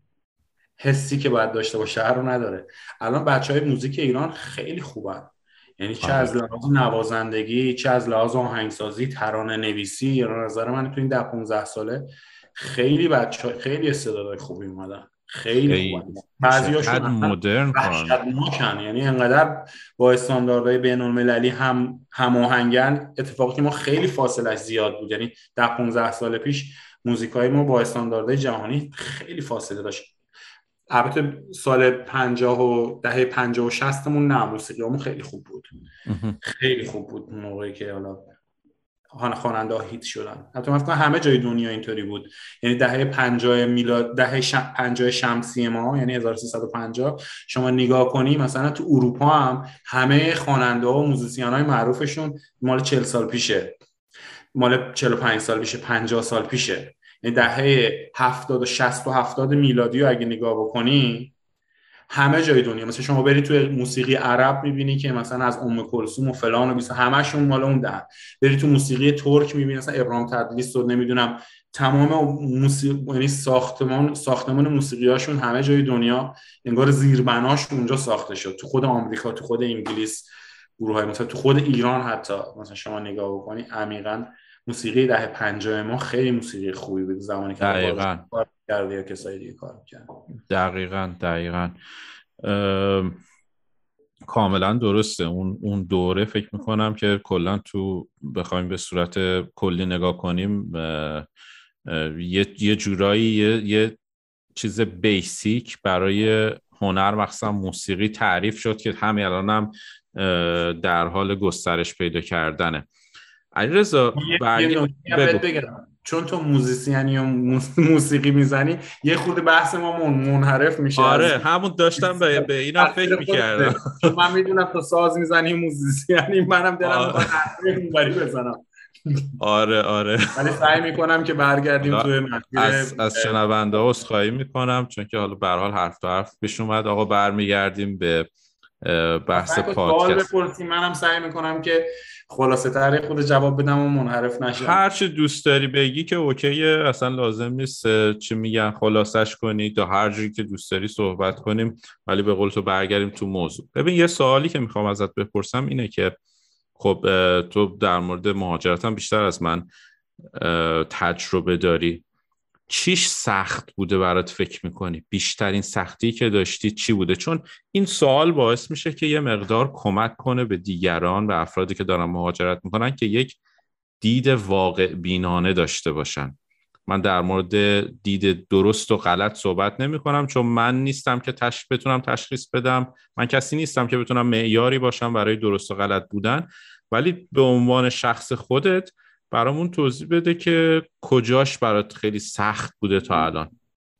حسی که باید داشته باشه رو نداره. الان بچه های موزیک ایران خیلی خوبن. یعنی چه از آره. لحاظ نوازندگی چه از لحاظ آهنگسازی ترانه نویسی یا نظر من تو این ده 15 ساله خیلی بچه خیلی استعدادهای خوبی اومدن. خیلی خوبن بعضیاشون مدرن یعنی انقدر با استانداردهای بین المللی هم هماهنگن. اتفاقی که ما خیلی فاصله زیاد بود. یعنی ده 15 سال پیش موزیکای ما با استانداردهای جهانی خیلی فاصله داشت. البته سال 50 و دهه 50 و 60 مون نه موسیقیمون خیلی خوب بود. خیلی خوب بود موقعی که حالا خواننده ها هیت شدن. حتی من همه جای دنیا اینطوری بود. یعنی دهه 50 میلاد دهه 50 شمسی ما یعنی 1350 شما نگاه کنی مثلا تو اروپا هم همه خواننده ها و موزیسین های معروفشون مال 40 سال پیشه. مال 45 سال پیشه 50 سال پیشه. یعنی دهه 70 و 60 و 70 میلادی رو اگه نگاه بکنی همه جای دنیا. مثلا شما برید توی موسیقی عرب می‌بینی که مثلا از ام کلثوم و فلان و بیسا همشون مال اون ده برید تو موسیقی ترک می‌بینی مثلا ابرام تدلیس و نمی‌دونم تمام موسیقی یعنی ساختمان ساختمان موسیقیاشون همه جای دنیا انگار زیربناش اونجا ساخته شد. تو خود آمریکا تو خود انگلیس گروه های مثلا تو خود ایران حتی. مثلا شما نگاه بکنی عمیقا موسیقی ده پنجاه ما خیلی موسیقی خوبی بود زمانی که کرده یا کسایی دیگه کار کرد دقیقا دقیقا. کاملا درسته. اون اون دوره فکر می‌کنم که کلا تو بخوایم به صورت کلی نگاه کنیم یه, یه جورایی یه, یه چیز بیسیک برای هنر مخصوصا موسیقی تعریف شد که همین الانم هم در حال گسترش پیدا کردنه. علیرضا چون تو موزیسیانی و موسیقی می‌زنی یه خورده بحث ما منحرف میشه آره همون داشتم به, به اینا فکر می‌کردم. من می‌دونم تو ساز می‌زنی موزیسیانی منم دلم می‌خواد بزنم. آره آره. ولی سعی می‌کنم که برگردیم توی از, از شنونده ها خواهی می‌کنم چون که حالا به حال حرف تا حرف پیش اومد. آقا برمیگردیم به بحث پادکست. منم سعی می‌کنم که خلاصه تر خود جواب بدم و منحرف نشم. هر چی دوست داری بگی که اوکیه اصلا لازم نیست چی میگن خلاصش کنی تا هر جوری که دوست داری صحبت کنیم ولی به قول تو برگردیم تو موضوع. ببین یه سوالی که می‌خوام ازت بپرسم اینه که خب تو در مورد مهاجرت هم بیشتر از من تجربه داری؟ چیش سخت بوده برات فکر می‌کنی؟ بیشترین سختی که داشتی چی بوده؟ چون این سوال باعث میشه که یه مقدار کمک کنه به دیگران و افرادی که دارن مهاجرت می‌کنن که یک دید واقع بینانه داشته باشن. من در مورد دید درست و غلط صحبت نمی کنم چون من نیستم که تش... بتونم تشخیص بدم. من کسی نیستم که بتونم معیاری باشم برای درست و غلط بودن. ولی به عنوان شخص خودت برامون توضیح بده که کجاش برات خیلی سخت بوده تا الان.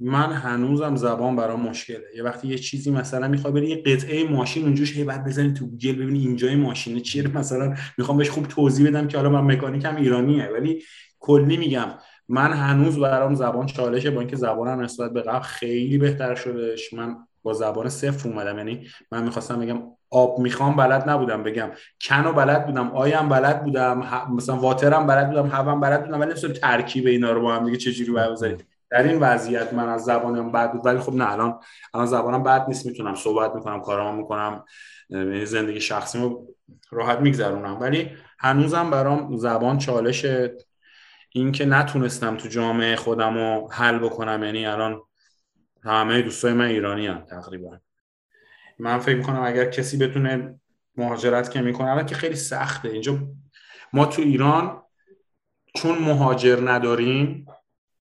من هنوزم زبان برام مشکله. یه وقتی یه چیزی مثلا می‌خوای بری یه قطعه ماشین اونجوش هی بعد بزنی تو گوگل ببینی اینجای ماشینه چیه. مثلا می‌خوام بهش خوب توضیح بدم که حالا من مکانیکم ایرانیه ولی کلی میگم من هنوز برام زبان چالشه با اینکه زبانم نسبت به قبل خیلی بهتر شدهش. من با زبان صفر اومدم. یعنی من می‌خواستم بگم آب می‌خوام بلد نبودم بگم کنو بلد بودم آیم بلد بودم مثلا واترم بلد بودم هوام بلد بودم ولی نمیشه ترکیب اینا رو با هم دیگه چجوری بذارید در این وضعیت من از زبانم بد بود. ولی خب نه الان الان زبانم بد نیست. می‌تونم صحبت می‌کنم کارام می‌کنم زندگی شخصیمو راحت میگذرونم. ولی هنوزم برام زبان چالش این که نتونستم تو جامعه خودم رو حل بکنم. یعنی الان همه دوستای من ایرانی هم تقریبا. من فکر می‌کنم اگر کسی بتونه مهاجرت که می‌کنه الان که خیلی سخته. اینجا ما تو ایران چون مهاجر نداریم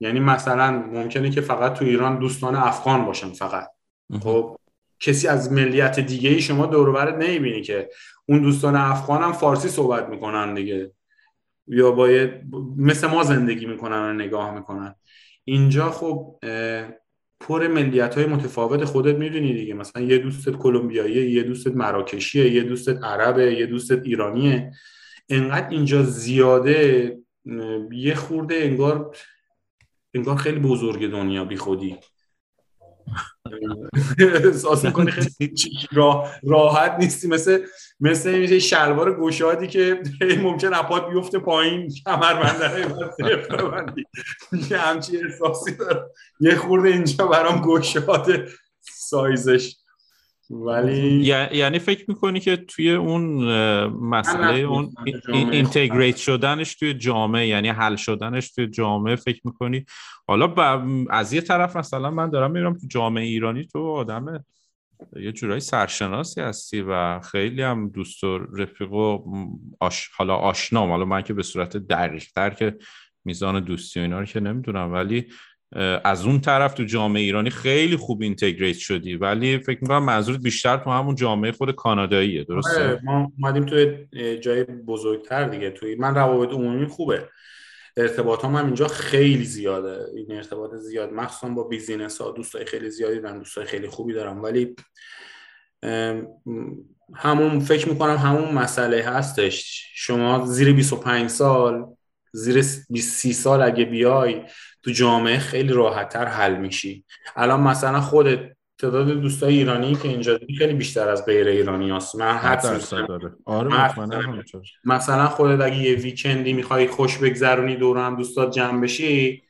یعنی مثلا ممکنه که فقط تو ایران دوستان افغان باشن فقط. خب کسی از ملیت دیگه ای شما دور برت نمی‌بینی که اون دوستان افغان هم فارسی صحبت می‌کنن دیگه. یا باید مثل ما زندگی می‌کنن و نگاه می‌کنن. اینجا خب پر ملیت های متفاوت خودت می‌دونی دیگه. مثلا یه دوستت کلمبیاییه یه دوستت مراکشیه یه دوستت عربه یه دوستت ایرانیه. انقدر اینجا زیاده یه خورده انگار انگار خیلی بزرگ دنیا بی خودی احساس می‌کنی خیلی راحت نیستی. مثل مثل این شلوار گشادی که ممکن اپات بیفته پایین کمر بندره یه همچی احساسی داره. یه خورده اینجا برام گشاد سایزش. ولی یعنی فکر می‌کنی که توی اون مسئله اون اینتگریت شدنش توی جامعه یعنی حل شدنش توی جامعه فکر می‌کنی؟ حالا از یه طرف مثلا من دارم میرم تو جامعه ایرانی تو آدم یه جورایی سرشناسی هستی و خیلی هم دوست و رفیق و آش... حالا آشنام. حالا من که به صورت دقیق تر که میزان دوستی و اینا رو که نمی‌دونم ولی از اون طرف تو جامعه ایرانی خیلی خوب integrate شدی ولی فکر می‌کنم منظورت بیشتر تو همون جامعه خود کاناداییه درسته؟ آره، ما اومدیم تو جای بزرگتر دیگه توی من روابط عمومی خوبه. ارتباط هم, هم اینجا خیلی زیاده. این ارتباط زیاد. مخصوصا با business ها دوستای خیلی زیادی دارم دوستای خیلی خوبی دارم. ولی همون فکر می‌کنم همون مسئله هستش. شما زیر 25 سال زیر 20 سال اگه بیای تو جامعه خیلی راحتتر حل میشی. الان مثلا خودت تعداد دوستای ایرانی که اینجا خیلی بیشتر از غیر ایرانی هست. من حدس آره مثلا خودت اگه یه ویکندی می‌خوای خوش بگذرونی دور هم دوستات جمع بشی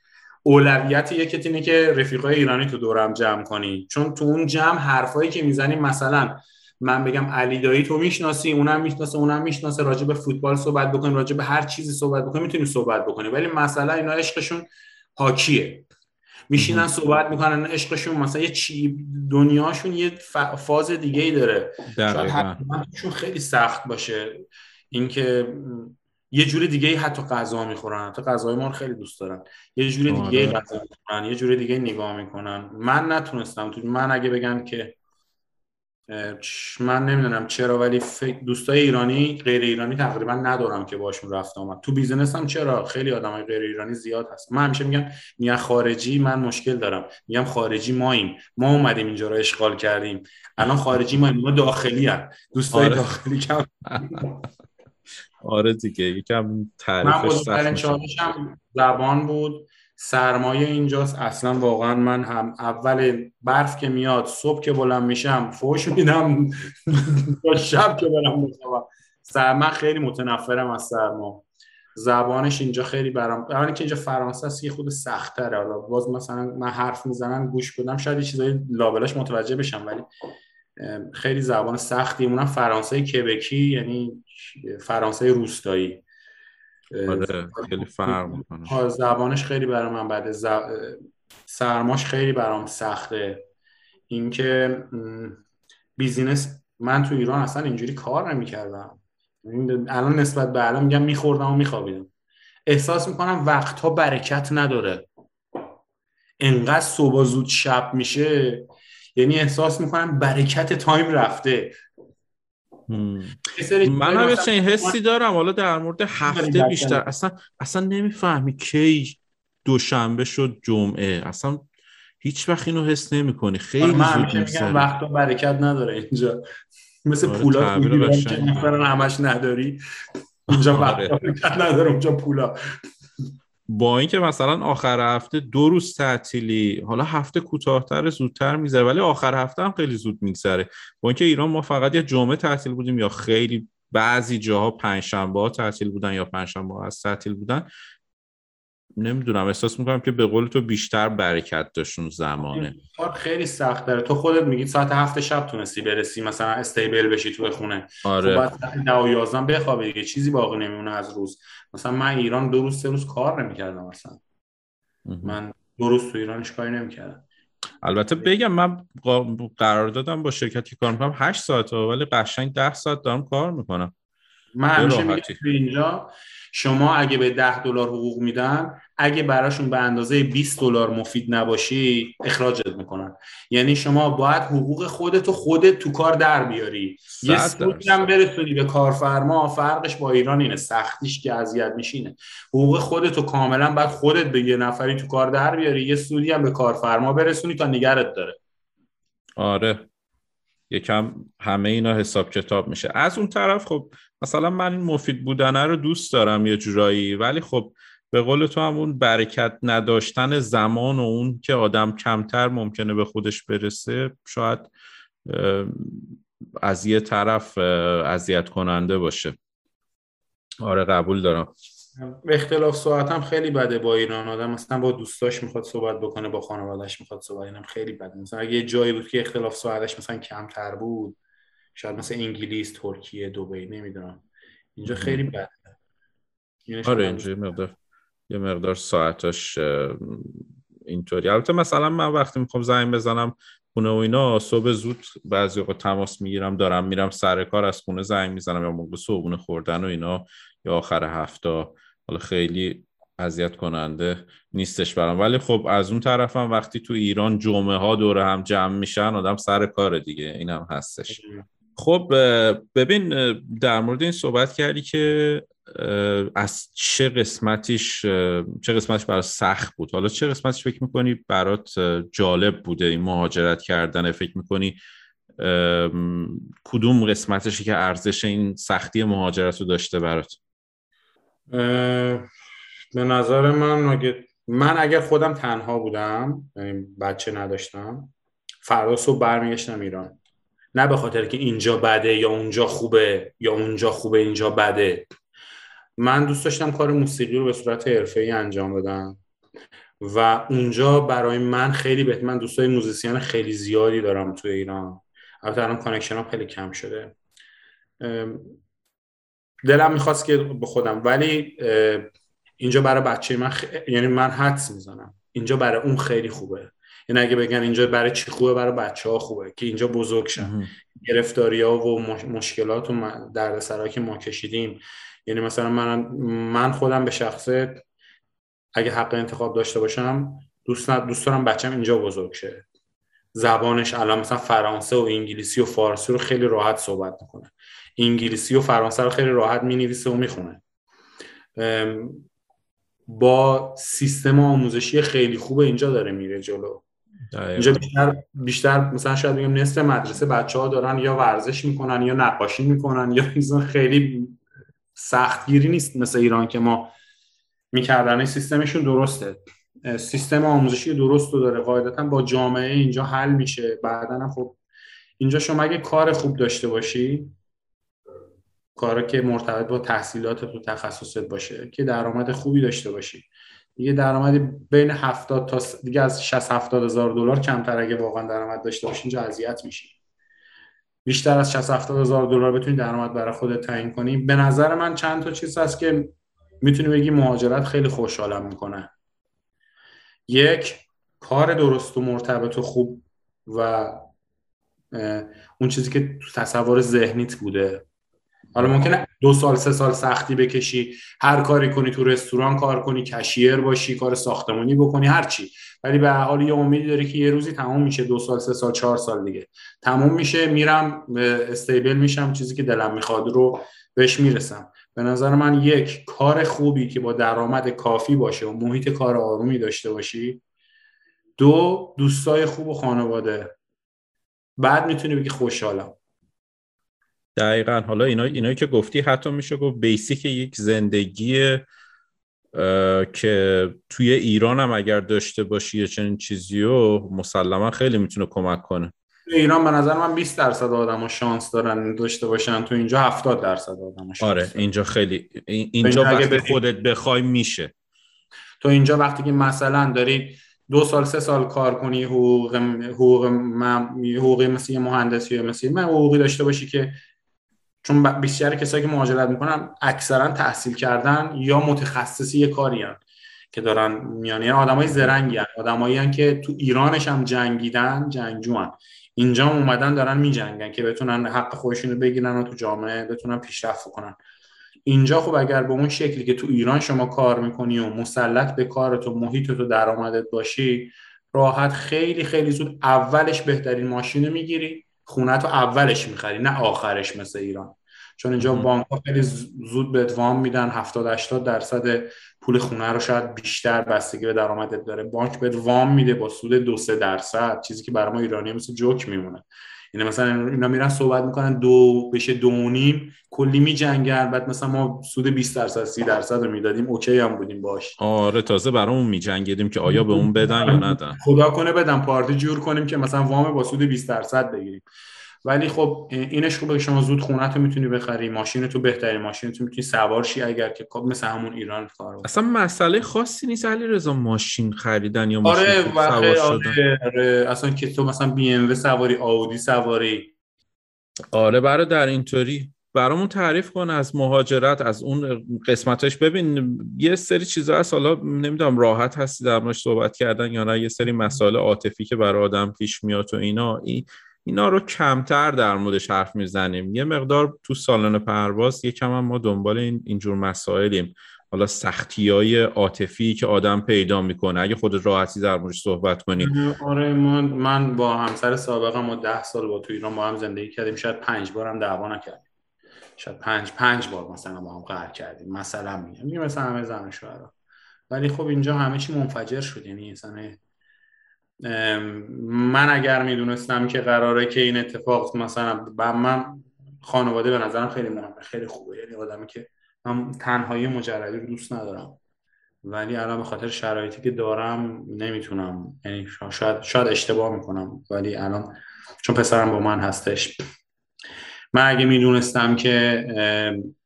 اولویت یکت اینه که رفیقای ایرانی تو دورم جمع کنی. چون تو اون جمع حرفایی که می‌زنی مثلا من بگم علی دایی تو می‌شناسی اونم می‌شناسه اونم می‌شناسه راجع به فوتبال صحبت بکنیم راجع به هر چیزی صحبت بکنیم می‌تونیم صحبت بکنیم ولی مثلا اینا عشقشون هاکیه میشینن صحبت می‌کنن عشقشون مثلا یه چی دنیاشون یه فاز دیگه ای داره. شاید خیلی سخت باشه. اینکه یه جوری دیگه ای حتی غذا می‌خورن. حتی غذای ما رو خیلی دوست دارن. یه جوری دیگه آره. غذا می‌خورن. یه جوری دیگه نگاه می‌کنن. من نتونستم. تو من اگه بگم که من نمی‌دونم چرا ولی دوستای ایرانی غیر ایرانی تقریبا ندارم که باشون رفت آمد. تو business هم چرا؟ خیلی آدمای غیر ایرانی زیاد هست. من همیشه میگم میگن خارجی من مشکل دارم. میگم خارجی ماییم. ما اومدیم اینجا رو اشغال کردیم. الان خارجی ما ما داخلی هم دوستای آره. داخلی کم. آره دیگه. یکم تعریفش سخت زبان بود. سرمایه اینجاست. اصلا واقعا من هم اول برف که میاد صبح که بلند میشم فوش میدم تا شب که بلند میشم سرما خیلی متنفرم از سرما. زبانش اینجا خیلی برام اولی که اینجا فرانسه است یه خود سخت تره حالا باز مثلا من حرف می‌زنم گوش بدم شاید یه چیزای لابلاش متوجه بشم ولی خیلی زبان سختی. اونم فرانسه کبکی یعنی فرانسه روستایی. آره خیلی فرق می‌کنه. زبانش خیلی برای من بده. سرماش خیلی برام سخته. اینکه business من تو ایران اصلا اینجوری کار نمی‌کردم. الان نسبت به الان میگم میخوردم و میخوابیدم. احساس می‌کنم وقتها برکت نداره. انقدر صبح زود شب میشه. یعنی احساس می‌کنم برکت time رفته. من هم چنین حسی دارم. حالا در مورد هفته بیشتر. اصلا اصلا نمی‌فهمی کی دوشنبه شد جمعه. اصلا هیچ وقت اینو حس نمی کنی خیلی آره، من زود میگم وقت برکت نداره اینجا. مثل آره پولا که همش نداری. اینجا وقت آره. برکت نداره اونجا پولا. با اینکه مثلا آخر هفته دو روز تعطیلی حالا هفته کوتاهتر زودتر می‌ذاره ولی آخر هفته هم خیلی زود میگذره. با اینکه ایران ما فقط یه جمعه تعطیل بودیم یا خیلی بعضی جاها پنجشنبه تعطیل بودن یا پنجشنبه از تعطیل بودن نمی‌دونم احساس می‌کنم که به قول تو بیشتر برکت داشتون زمانه. کار خیلی سخت داره. تو خودت میگی ساعت هفت شب تونستی برسی مثلا استیبل بشی تو خونه. آره. خب بعد ده و یازدن بخوابی دیگه چیزی باقی نمیمونه از روز. مثلا من ایران دو روز سه روز کار نمی‌کردم مثلا من دو روز تو ایرانش کاری نمی‌کردم. البته بگم من قرار دادم با شرکتی کار می‌کنم 8 ساعت ولی قشنگ 10 ساعت دارم کار می‌کنم. من همیشه میگم اینجا شما اگه به 10 دلار حقوق میدن اگه براشون به اندازه 20 دلار مفید نباشی اخراجت می‌کنن. یعنی شما باید حقوق خودتو خودت تو کار در بیاری. یه سودی هم برسونی به کارفرما فرقش با ایران اینه. سختیش که اذیت میشینه حقوق خودتو کاملا بعد خودت به یه نفری تو کار در بیاری. یه سودی هم به کارفرما برسونی تا نگرت داره. آره. یکم همه اینا حساب کتاب میشه. از اون طرف خب مثلا من این مفید بودنه رو دوست دارم یه جورایی ولی خب به قول تو هم اون برکت نداشتن زمان و اون که آدم کمتر ممکنه به خودش برسه شاید از یه طرف اذیت کننده باشه. آره قبول دارم. اختلاف ساعت هم خیلی بده با ایران. آدم مثلا با دوستاش می‌خواد صحبت بکنه با خانوادهش می‌خواد صحبت اینم خیلی بده مثلا اگه یه جایی بود که اختلاف ساعتش مثلا کمتر بود شاید مثلا انگلیس ترکیه دبی نمی‌دونم. اینجا خیلی بده. آره اینجا مقدار یه مقدار ساعتش اینطوری. البته مثلا من وقتی می‌خوام زنگ بزنم خونه و اینا صبح زود بعضی وقت تماس می‌گیرم دارم میرم سر کار از خونه زنگ می‌زنم یا موقع صبحونه خوردن و اینا یا آخر هفته. حالا خیلی اذیت کننده نیستش برام. ولی خب از اون طرفم وقتی تو ایران جمعه ها دور هم جمع میشن آدم سر کار دیگه. این هم هستش خب ببین در مورد این صحبت کردی که از چه قسمتیش چه قسمتش برای سخت بود؟ حالا چه قسمتش فکر می‌کنی برات جالب بوده این مهاجرت کردن؟ فکر می‌کنی کدوم قسمتشی که ارزش این سختی مهاجرت رو داشته برات؟ به نظر من اگه من اگر خودم تنها بودم یعنی بچه نداشتم فردا صبح برمیگشتم ایران. نه به خاطر که اینجا بده یا اونجا خوبه یا اونجا خوبه اینجا بده. من دوست داشتم کار موسیقی رو به صورت ای انجام بدم و اونجا برای من خیلی بهتر من دوستای موزیسین خیلی زیادی دارم تو ایران. البته الان connection هم خیلی کم شده. دلم می‌خواست که به خودم ولی اینجا برای بچه من خ... یعنی من حدس می‌زنم. اینجا برای اون خیلی خوبه. یعنی اگه بگن اینجا برای چی خوبه برای بچه ها خوبه که اینجا بزرگ شن. گرفتاری ها و مشکلات و دردسرها که ما کشیدیم. یعنی مثلا من من خودم به شخصه اگه حق انتخاب داشته باشم دوست دوست دارم بچم اینجا بزرگ شه. زبانش الان مثلا فرانسه و انگلیسی و فارسی رو خیلی راحت صحبت می‌کنه. انگلیسی و فرانسه رو خیلی راحت می‌نویسه و می‌خونه. با سیستم آموزشی خیلی خوب اینجا داره میره جلو. اینجا بیشتر, بیشتر مثلا شاید بگم نصف مدرسه بچه ها دارن یا ورزش می‌کنن یا نقاشی می‌کنن یا خیلی سختگیری نیست مثل ایران که ما می‌کردن. سیستمشون درسته. سیستم آموزشی درست رو داره. قاعدتا با جامعه اینجا حل میشه. بعدا خب اینجا شما اگه کار خوب داشته باشی کاری که مرتبط با تحصیلات و تخصصت باشه که درآمد خوبی داشته باشی. دیگه درآمدی بین 70 تا دیگه از 60 70 هزار دلار کمتر اگه واقعا درآمد داشته باشی اینجا اذیت میشی بیشتر از 60 70 هزار دلار بتونی درآمد برای خودت تعیین کنی. به نظر من چند تا چیز هست که می‌تونی بگی مهاجرت خیلی خوشحالم می‌کنه. یک کار درست و مرتبط و خوب و اون چیزی که تو تصور ذهنیت بوده. حالا ممکنه دو سال سه سال سختی بکشی هر کاری کنی تو رستوران کار کنی کشیر باشی کار ساختمانی بکنی هر چی. ولی به حال یه امیدی داری که یه روزی تمام میشه دو سال سه سال چهار سال دیگه. تمام میشه میرم استیبل میشم چیزی که دلم می‌خواد رو بهش می‌رسم. به نظر من یک کار خوبی که با درآمد کافی باشه و محیط کار آرومی داشته باشی. دو دوستای خوب و خانواده. بعد می‌تونی بگی خوشحالم. دقیقا. حالا اینا اینایی که گفتی حتی میشه گفت بیسیک یک زندگی که توی ایران هم اگر داشته باشی یه چنین چیزی و مسلما خیلی می‌تونه کمک کنه. ایران به نظر من 20 درصد آدم شانس دارن داشته باشن تو اینجا 70 درصد آدم شانس آره اینجا خیلی اینجا وقتی خودت بخوای میشه. تو اینجا وقتی که مثلا داری دو سال سه سال کار کنی حقوق حقوق حقوقی مثل مهندسی یا مثل من حقوقی داشته باشی که چون بیشتر کسایی که مهاجرت می‌کنن اکثرا تحصیل کردن یا متخصصی یه کاری هن که دارن میان. یعنی آدمای زرنگی هن. آدمایی که تو ایرانش هم جنگیدن جنگجوان. اینجا اومدن دارن میجنگن که بتونن حق خودشونو بگیرن و تو جامعه بتونن پیشرفت کنن اینجا خب اگر به اون شکلی که تو ایران شما کار می‌کنی و مسلط به کارت و محیط تو درآمدت باشی راحت خیلی خیلی زود اولش بهترین ماشین رو می‌گیری. خونه تو اولش می‌خری نه آخرش مثل ایران. چون اینجا بانک ها خیلی زود به وام میدن 70 80 درصد پول خونه رو شاید بیشتر بستگی به درآمدت داره. بانک به وام میده با سود دو سه درصد چیزی که برای ما ایرانی مثل جوک میمونه. یعنی مثلا اینا میرن صحبت می‌کنن دو بشه دو نیم کلی میجنگن. بعد مثلا ما سود 20 درصد 30 درصد رو می‌دادیم اوکی هم بودیم باش. آره تازه برامون میجنگیدیم که آیا به اون بدن یا ندن. خدا کنه بدن. پارتی جور کنیم که مثلا وام با سود 20 درصد بگیریم. ولی خب اینش خوبه که شما زود خونه تو می‌تونی بخری ماشین تو بهترین ماشین تو می‌تونی سوار شی اگر که خب مثل همون ایران کار اصلا مسئله خاصی نیست علی رضا ماشین خریدن یا ماشین آره سوار آره, آره. اصلا که تو مثلا بی ام سواری آودی سواری. آره برای در اینطوری. برامون تعریف کن از مهاجرت از اون قسمتش. ببین یه سری چیزا هست. حالا نمی‌دونم راحت هستی در صحبت کردن یا نه. یه سری مسائل عاطفی که برای آدم پیش میاد و اینا. این اینا رو کمتر در موردش حرف می‌زنیم. یه مقدار تو سالن پرواز یکم هم ما دنبال این اینجور مسائلیم. حالا سختی های عاطفی که آدم پیدا می‌کنه. اگه خود راحتی در موردش صحبت کنی. آره من, من با همسر سابقم ما ده سال با تو ایران با هم زندگی کردیم. شاید پنج بار هم دعوا نکردیم. شاید پنج پنج بار مثلا با هم قهر کردیم. مثلا میگم مثلا همه زن شوهرها ولی خب اینجا همه چی منفجر شد. یعنی مثلا من اگر می‌دونستم که قراره که این اتفاق مثلا من خانواده به نظرم خیلی مهمه خیلی خوبه. یعنی آدمی که من تنهایی مجردی رو دوست ندارم. ولی الان به خاطر شرایطی که دارم نمی‌تونم. یعنی شاید شاید اشتباه می‌کنم. ولی الان چون پسرم با من هستش. من اگه می‌دونستم که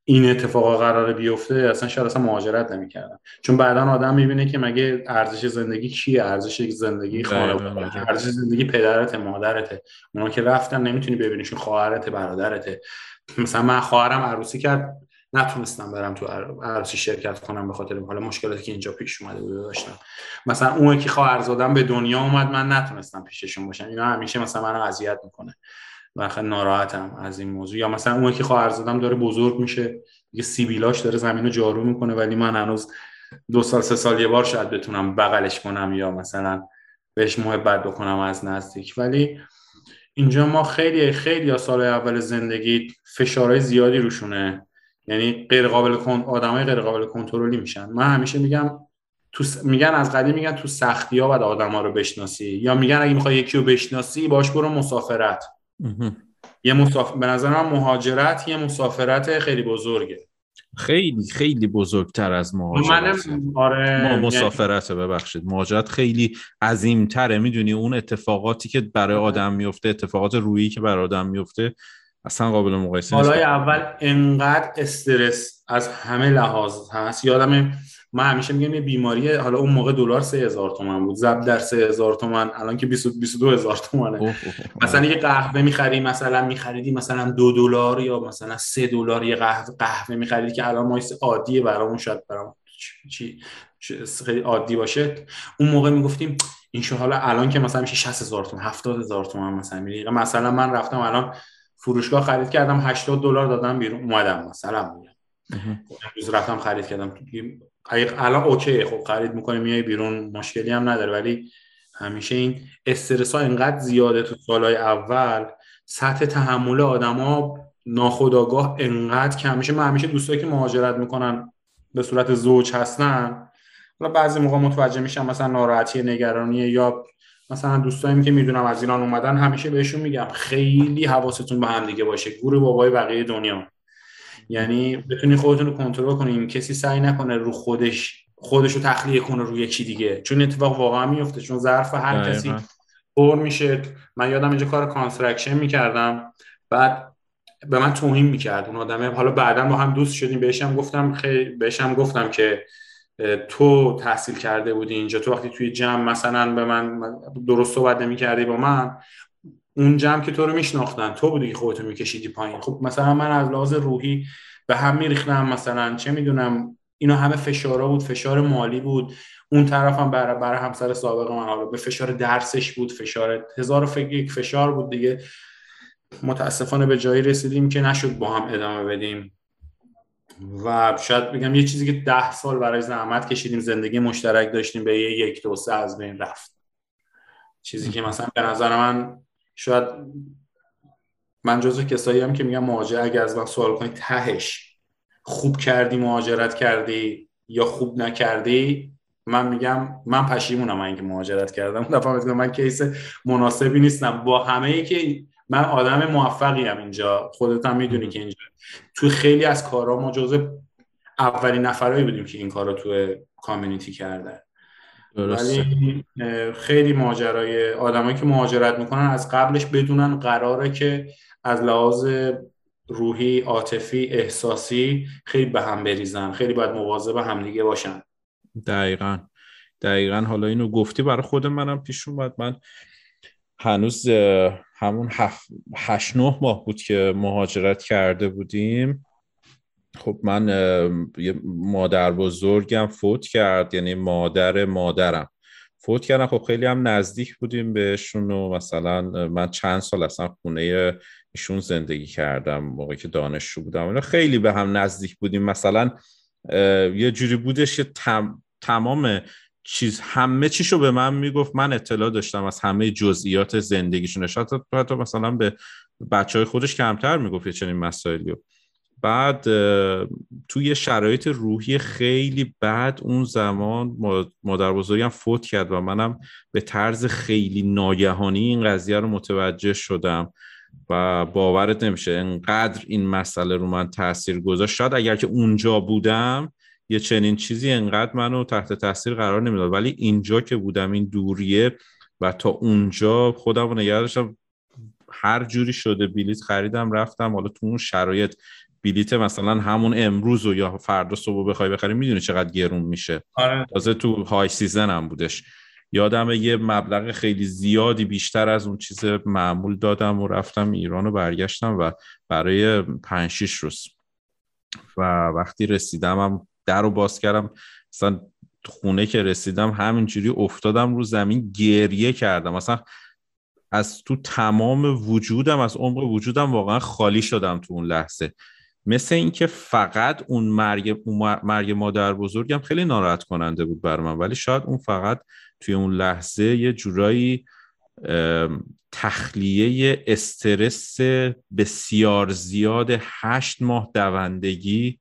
این اتفاق قرار بیفته اصلا شاید اصلا مهاجرت نمی‌کردم. چون بعدا آدم می‌بینه که مگه ارزش زندگی چیه؟ ارزش زندگی خانواده ارزش زندگی پدرت مادرته. اونا که رفتن نمی‌تونی ببینیشون خواهرت برادرته. مثلا من خواهرم عروسی کرد نتونستم برم تو عروسی شرکت کنم به خاطر حالا مشکلاتی که اینجا پیش اومده بوده داشتم. مثلا اون که خواهرزادم به دنیا اومد من نتونستم پیششون باشم. اینا همیشه مثلا منو اذیت می‌کنه. و ناراحتم از این موضوع. یا مثلا اون که خواهر زدم داره بزرگ میشه یه سیبیلاش داره زمین رو جارو می‌کنه ولی من هنوز دو سال سه سال یه بار شاید بتونم بغلش کنم یا مثلا بهش محبت بکنم از نزدیک. ولی اینجا ما خیلی خیلی یا سال اول زندگی فشارهای زیادی روشونه. یعنی غیر قابل آدمای غیر قابل کنترلی میشن. من همیشه میگم تو میگن از قدیم میگن تو سختی ها بعد آدما رو بشناسی. یا میگن اگه می‌خوای یکی رو بشناسی باش برو مسافرت. یه مسافر به نظر من مهاجرت یه مسافرت خیلی بزرگه. خیلی خیلی بزرگتر از مهاجرت. آره ما یعنی مسافرت ببخشید. مهاجرت خیلی عظیم تره می‌دونی اون اتفاقاتی که برای آره. آدم میفته اتفاقات رویی که برای آدم میفته اصلا قابل مقایسه نیست. اول انقدر استرس از همه لحاظ هست. یادم من همیشه میگم یه بیماری حالا اون موقع دلار 3000 تومان بود ضرب در 3000 تومان الان که 22000 تومانه مثلا یه قهوه می‌خری مثلا میخریدی مثلا دو دلار یا مثلا سه دلار یه قهوه قهوه میخریدی که الان ما عادیه برامون شاید برام چی خیلی عادی باشه. اون موقع می‌گفتیم این شو حالا الان که مثلا میشه 60000 تومان 70000 تومان مثلا میگه مثلا من رفتم الان فروشگاه خرید کردم 80 دلار دادم بیرون اومدم مثلا. میگم امروز رفتم خرید کردم الان اوکی خب خرید می‌کنی میای بیرون مشکلی هم نداره. ولی همیشه این استرس ها اینقدر زیاده تو سالهای اول سطح تحمل آدما ناخداگاه انقدر کم میشه. من همیشه دوستایی که مهاجرت می‌کنن به صورت زوج هستن حالا بعضی موقع متوجه میشم مثلا ناراحتی نگرانی یا مثلا دوستایی که می‌دونم از ایران اومدن همیشه بهشون میگم خیلی حواستون به هم دیگه باشه. گور بابای بقیه دنیا. یعنی بتونی خودتون رو کنترل کنین کسی سعی نکنه رو خودش خودش رو تخلیه کنه روی یکی دیگه. چون اتفاق واقعا میفته چون ظرف هر کسی پر میشه. من یادم اینجا کار construction می‌کردم. بعد به من توهین می‌کرد اون آدمه. حالا بعدا با هم دوست شدیم. بهشم گفتم خیلی بهشم گفتم که تو تحصیل کرده بودی اینجا. تو وقتی توی جمع مثلا به من درست صحبت نمی کردی با من. اون جمع که تو رو میشناختن. تو بودی که خودتو میکشیدی پایین. خب مثلا من از لحاظ روحی به هم میریختم. مثلا چه می‌دونم اینا همه فشارا بود. فشار مالی بود. اون طرف هم برای, برای همسر سابق من حالا به فشار درسش بود. فشار هزار فکر یک فشار بود دیگه. متاسفانه به جایی رسیدیم که نشد با هم ادامه بدیم. و شاید بگم یه چیزی که ده سال برای زحمت کشیدیم. زندگی مشترک داشتیم. به یه یک دو سه از بین رفت. چیزی که مثلا به نظر من شاید من جزو کسایی هم که میگم مهاجر اگه از من سوال کنی تهش خوب کردی مهاجرت کردی یا خوب نکردی؟ من میگم من پشیمونم من اینکه مهاجرت کردم. دفعه من کیس مناسبی نیستم. با همه ای که من آدم موفقی هم اینجا خودت هم می‌دونی که اینجا. تو خیلی از کارها ما جزء اولین نفرایی بودیم که این کار رو تو کامیونیتی کردن ولی خیلی ماجرای آدمایی که مهاجرت می‌کنن از قبلش بدونن قراره که از لحاظ روحی عاطفی احساسی خیلی به هم بریزن. خیلی باید مواظب همدیگه باشن. دقیقا. دقیقا. حالا اینو گفتی برای خود منم پیش اومد. من هنوز همون هشت نه ماه بود که مهاجرت کرده بودیم. خب من یه مادر بزرگم فوت کرد یعنی مادر مادرم فوت کردن. خب خیلی هم نزدیک بودیم بهشون و مثلا من چند سال اصلا خونه ایشون زندگی کردم موقعی که دانشجو بودم. خیلی به هم نزدیک بودیم. مثلا یه جوری بودش که تمام چیز همه چیشو به من می‌گفت. من اطلاع داشتم از همه جزئیات زندگیشون. حتی حتی مثلا به بچه های خودش کمتر می‌گفت یه چنین مسائلی بعد توی شرایط روحی خیلی بعد اون زمان مادر فوت کرد و منم به طرز خیلی ناگهانی این قضیه رو متوجه شدم و باورت نمیشه انقدر این مسئله رو من تاثیر گذاشت. شاید اگر که اونجا بودم یه چنین چیزی انقدر منو تحت تاثیر قرار نمی‌داد. ولی اینجا که بودم این دوریه و تا اونجا خودم رو نگه داشتم. هر جوری شده بلیت خریدم رفتم. حالا تو اون شرایط بلیت مثلا همون امروز و یا فردا صبح بخوای بخری می‌دونی چقدر گرون میشه. آره. تازه تو های سیزن هم بودش. یادم یه مبلغ خیلی زیادی بیشتر از اون چیز معمول دادم و رفتم ایران و برگشتم و برای پنج شیش روز. و وقتی رسیدم هم در رو باز کردم. مثلا خونه که رسیدم همینجوری افتادم رو زمین گریه کردم. مثلا از تو تمام وجودم از عمق وجودم واقعا خالی شدم تو اون لحظه. مثل اینکه فقط اون مرگ, مرگ مادر بزرگم خیلی ناراحت کننده بود بر من. ولی شاید اون فقط توی اون لحظه یه جورایی تخلیه استرس بسیار زیاد هشت ماه دوندگی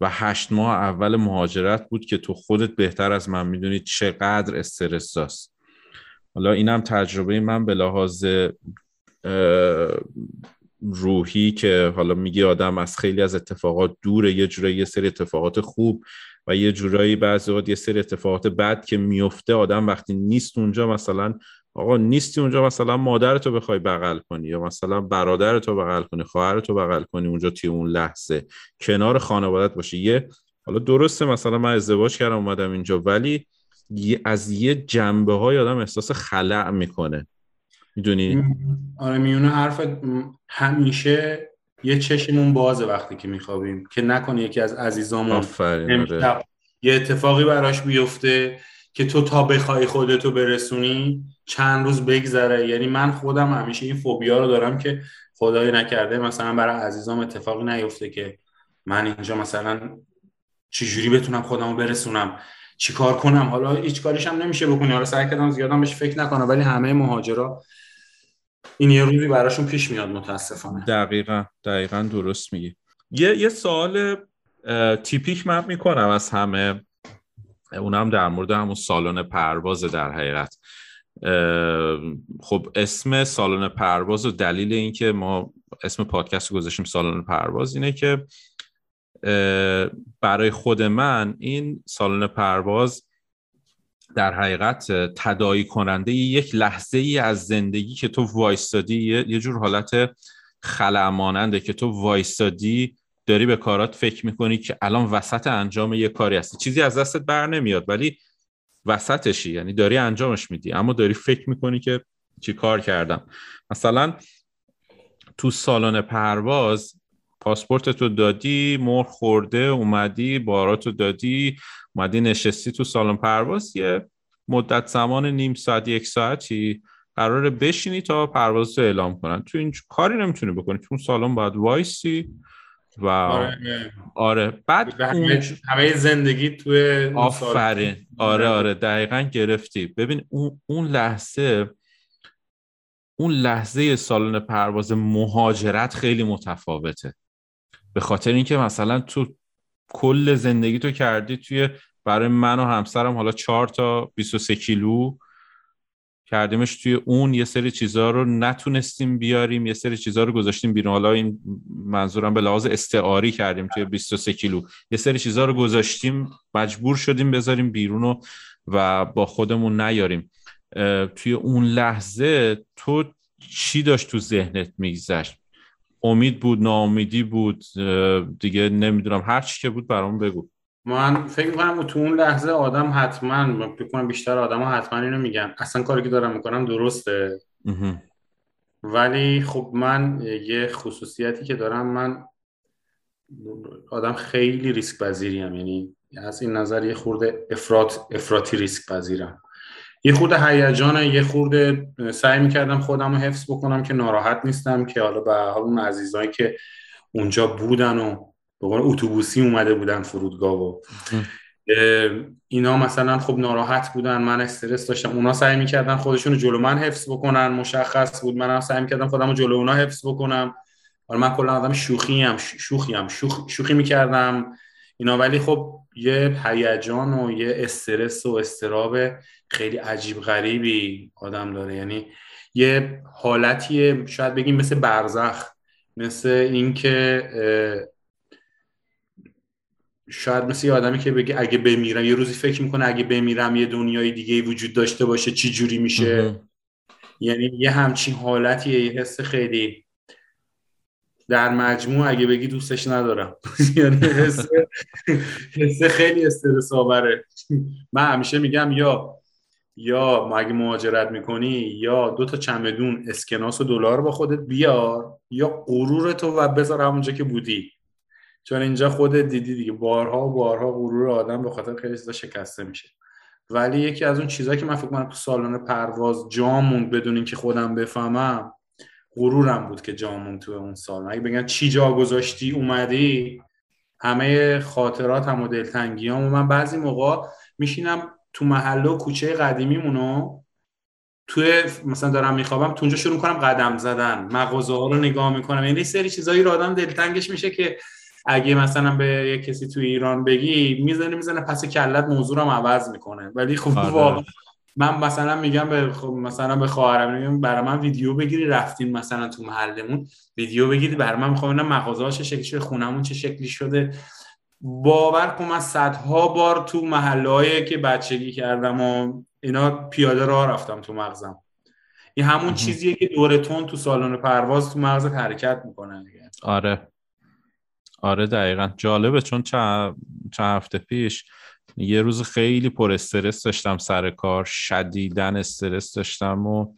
و هشت ماه اول مهاجرت بود که تو خودت بهتر از من می‌دونی چقدر استرس داست حالا اینم تجربه من به لحاظ روحی که حالا میگی آدم از خیلی از اتفاقات دوره یه جورایی یه سری اتفاقات خوب و یه جورایی بعضی وقت یه سری اتفاقات بد که میفته آدم وقتی نیست اونجا مثلا آقا نیستی اونجا مثلا مادرتو بخوای بغل کنی یا مثلا برادرتو بغل کنی خواهرتو بغل کنی اونجا توی اون لحظه. کنار خانوادت باشه یه حالا درسته مثلا من ازدواج کردم اومدم اینجا ولی از یه جنبه های آدم احساس خلع می‌کنه. می‌دونی؟ آره میونه حرف همیشه یه چشمون بازه وقتی که میخوابیم که نکنه یکی از عزیزامون آره. یه اتفاقی براش بیفته که تو تا بخوای خودتو برسونی چند روز بگذره. یعنی من خودم همیشه این فوبیا رو دارم که خدای نکرده مثلا برای عزیزام اتفاقی نیفته که من اینجا مثلا چجوری بتونم خودمو برسونم چیکار کنم؟ حالا هیچ کاریش هم نمیشه بکنی. حالا سعی کردم زیادم بهش فکر نکنم ولی همه مهاجرا این یه روزی براشون پیش میاد متاسفانه. دقیقا دقیقا درست میگی. یه یه سوال تیپیک من می‌کنم از همه. اونم در مورد همون سالن پرواز در حقیقت. خب اسم سالن پرواز و دلیل اینکه ما اسم پادکست گذاشتیم سالن پرواز اینه که برای خود من این سالن پرواز در حقیقت تدایی کننده یک لحظه ای از زندگی که تو وایستادی یه جور حالت خلع که تو وایستادی داری به کارات فکر می‌کنی که الان وسط انجام یه کاری هستی. چیزی از دستت بر نمیاد ولی وسطشی یعنی داری انجامش میدی. اما داری فکر می‌کنی که چی کار کردم. مثلا تو سالن پرواز پاسپورت تو دادی مر خورده اومدی باراتو دادی اومدی نشستی تو سالن پرواز. یه مدت زمان نیم ساعت یک ساعتی قراره بشینی تا پرواز رو اعلام کنن. تو این کاری نمی‌تونی بکنی. تو اون سالن باید وایسی و آره, آره. بعد همه زندگی تو آفرین. آره آره. دقیقا گرفتی. ببین اون, اون لحظه اون لحظه سالن پرواز مهاجرت خیلی متفاوته. به خاطر اینکه مثلا تو کل زندگی تو کردی توی برای من و همسرم حالا 4 تا 23 کیلو کردیمش توی اون یه سری چیزها رو نتونستیم بیاریم یه سری چیزها رو گذاشتیم بیرون. حالا این منظورم به لحاظ استعاری کردیم توی 23 کیلو. یه سری چیزها رو گذاشتیم مجبور شدیم بذاریم بیرون و با خودمون نیاریم. توی اون لحظه تو چی داشت تو ذهنت میگذشت؟ امید بود ناامیدی بود دیگه نمی‌دونم. هر چی که بود برام بگو. من فکر می‌کنم تو اون لحظه آدم حتما بکنم بیشتر آدم ها حتما اینو میگن. اصلا کاری که دارم می‌کنم درسته. ولی خب من یه خصوصیتی که دارم من آدم خیلی ریسک پذیریم یعنی از این نظر یه خورده افراط افراطی ریسک پذیرم یه خورده هیجانه یه خورده سعی می‌کردم خودم رو حفظ بکنم که ناراحت نیستم که حالا به حال اون عزیزایی که اونجا بودن و به اتوبوسی اومده بودن فرودگاه و اینا مثلا خب ناراحت بودن من استرس داشتم اونا سعی می‌کردن خودشون رو جلو من حفظ بکنن مشخص بود منم سعی می‌کردم خودم رو جلو اونا حفظ بکنم. حالا من کلا آدم شوخی هم شوخی هم شوخ، شوخی می‌کردم. اینا ولی خب یه هیجان و یه استرس و استراب خیلی عجیب غریبی آدم داره. یعنی یه حالتیه شاید بگیم مثل برزخ مثل اینکه شاید مثل یه آدمی که بگه اگه بمیرم یه روزی فکر می‌کنه اگه بمیرم یه دنیای دیگه وجود داشته باشه چی جوری میشه؟ یعنی یه همچین حالتیه یه حس خیلی در مجموع اگه بگی دوستش ندارم. یعنی حس, خیلی استرس آوره. من همیشه میگم یا یا اگه مهاجرت می‌کنی یا دو تا چمدون اسکناس و دلار با خودت بیار یا غرور تو و بذار همونجا که بودی. چون اینجا خودت دیدی دیگه. بارها و بارها غرور آدم به خاطر خیلی چیزا شکسته میشه. ولی یکی از اون چیزهایی که من فکر کنم تو سالن پرواز جامون بدون اینکه خودم بفهمم غرورم بود که جامون تو اون سال. اگه بگن چی جا گذاشتی اومدی همه خاطرات هم و دلتنگیام و من بعضی موقع میشینم تو محله و کوچه قدیمیمونو توی مثلا دارم میخوابم تو اونجا شروع کنم قدم زدن مغازه ها رو نگاه می‌کنم. یعنی سری چیزایی رو آدم دلتنگش میشه که اگه مثلا به یه کسی تو ایران بگی می‌زنه می‌زنه پس کلت موضوع رو عوض می‌کنه. ولی خب آره. واقعا من مثلا میگم به خب مثلا به خواهرم میگم برای من ویدیو بگیری رفتین مثلا تو محلمون. ویدیو بگیری برای من می‌خوام مغازه چه شکلی شده خونمون چه شکلی شده. باور کن من صدها بار تو محله که بچگی کردم و اینا پیاده راه رفتم تو مغزم. این همون چیزیه که دورتون تو سالن پرواز تو مغزت حرکت می‌کنه آره. آره دقیقا. جالبه چون چند, هفته پیش یه روز خیلی پر استرس داشتم سر کار شدیدن استرس داشتم و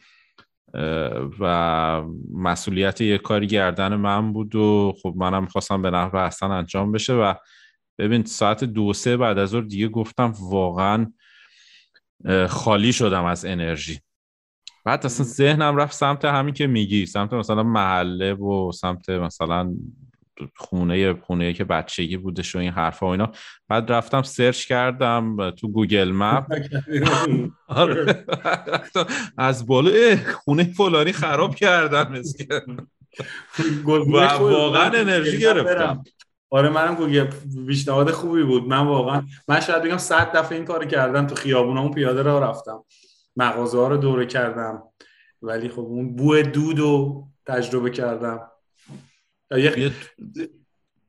و مسئولیت یه کاری گردن من بود و خب منم می‌خواستم به نحو احسن انجام بشه و ببین ساعت دو سه بعد از دیگه گفتم واقعا خالی شدم از انرژی. بعد اصلا ذهنم رفت سمت همین که میگی سمت مثلا محله و سمت مثلا خونه خونه که بچگی بودش و این حرفا و اینا. بعد رفتم search کردم تو Google Map. آره. از بالا خونه فلانی خراب کردم. واقعا انرژی گرفتم. آره منم گوگل پیشنهاد خوبی بود. من واقعا من شاید بگم صد دفعه این کارو کردم تو خیابونامون پیاده راه رفتم. مغازه ها رو دوره کردم. ولی خب اون بو و دود رو تجربه کردم.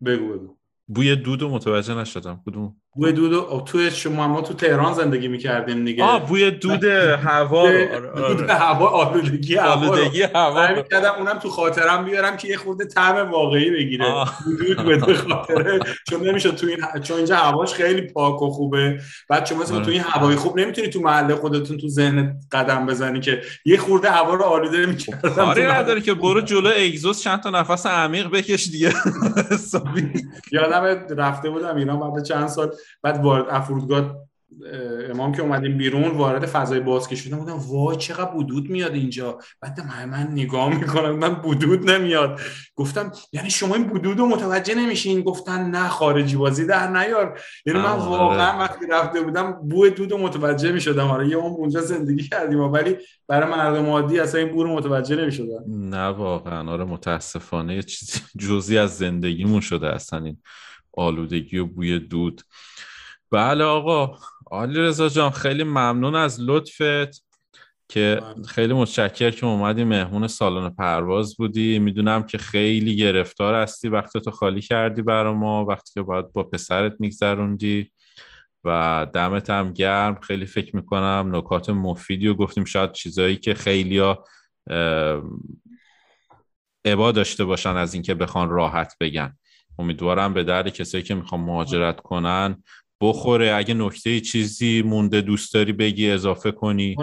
بگو بگو. بوی دود رو متوجه نشدم. کدوم؟ بوی دود تو شما ما تو تهران زندگی می‌کردیم دیگه. آه بوی دود هوا آره، دود هوا آلودگی هوا آلودگی هوا اونم تو خاطرم بیارم که یه خورده طعم واقعی بگیره. دود بده خاطره. چون نمیشه تو این چون اینجا هواش خیلی پاک و خوبه. بعد شما مثلا تو این هوای خوب نمی‌تونی تو محله خودتون تو ذهن قدم بزنی که یه خورده هوا رو آلوده می‌کردم کاری نداره که برو جلو اگزوز چند تا نفس عمیق بکش دیگه. یادم رفته بودم ایران بعد چند سال بعد وارد افرودگاه امام که اومدیم بیرون وارد فضای باز شدم بودم وای چقدر بودود میاد اینجا. بعد من, من نگاه می‌کنم. من بودود نمیاد. گفتم یعنی شما این بودود رو متوجه نمیشین؟ گفتن نه خارجی بازی در نیار. یعنی من آره. واقعا وقتی رفته بودم بو دود متوجه می‌شدم. آره یه اون اونجا زندگی کردیم ولی برای مردم عادی اصلا این بو رو متوجه نمی‌شدم. نه واقعا. آره متاسفانه یه چیزی جزی از زندگیمون شده اصلا این آلودگی و بوی دود. بله آقا. عالی رضا جان خیلی ممنون از لطفت که خیلی متشکر که اومدی مهمون سالن پرواز بودی. می‌دونم که خیلی گرفتار هستی. وقتی تو خالی کردی برا ما. وقتی که باید با پسرت میگذروندی. و دمت هم گرم. خیلی فکر می‌کنم نکات مفیدی و گفتیم. شاید چیزایی که خیلی ها ابا داشته باشن از اینکه بخوان راحت بگن. امیدوارم به درد کسایی که می‌خوان مهاجرت کنن بخوره اگه نکته چیزی مونده دوست داری بگی اضافه کنی؟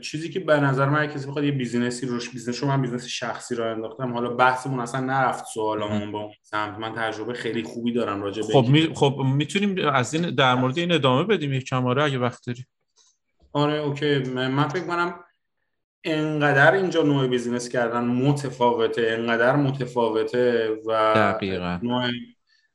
چیزی که به نظر من کسی بخواد یه business ی روش business من business شخصی را انداختم. حالا بحثمون اصلا نرفت سوالمون با سمت. من تجربه خیلی خوبی دارم راجع خب می... خب می‌تونیم از این در مورد این ادامه بدیم یه کم آره اگه وقت داری. آره okay. من فکر کنم انقدر اینجا نوع business کردن متفاوته انقدر متفاوته و دقیقا. نوع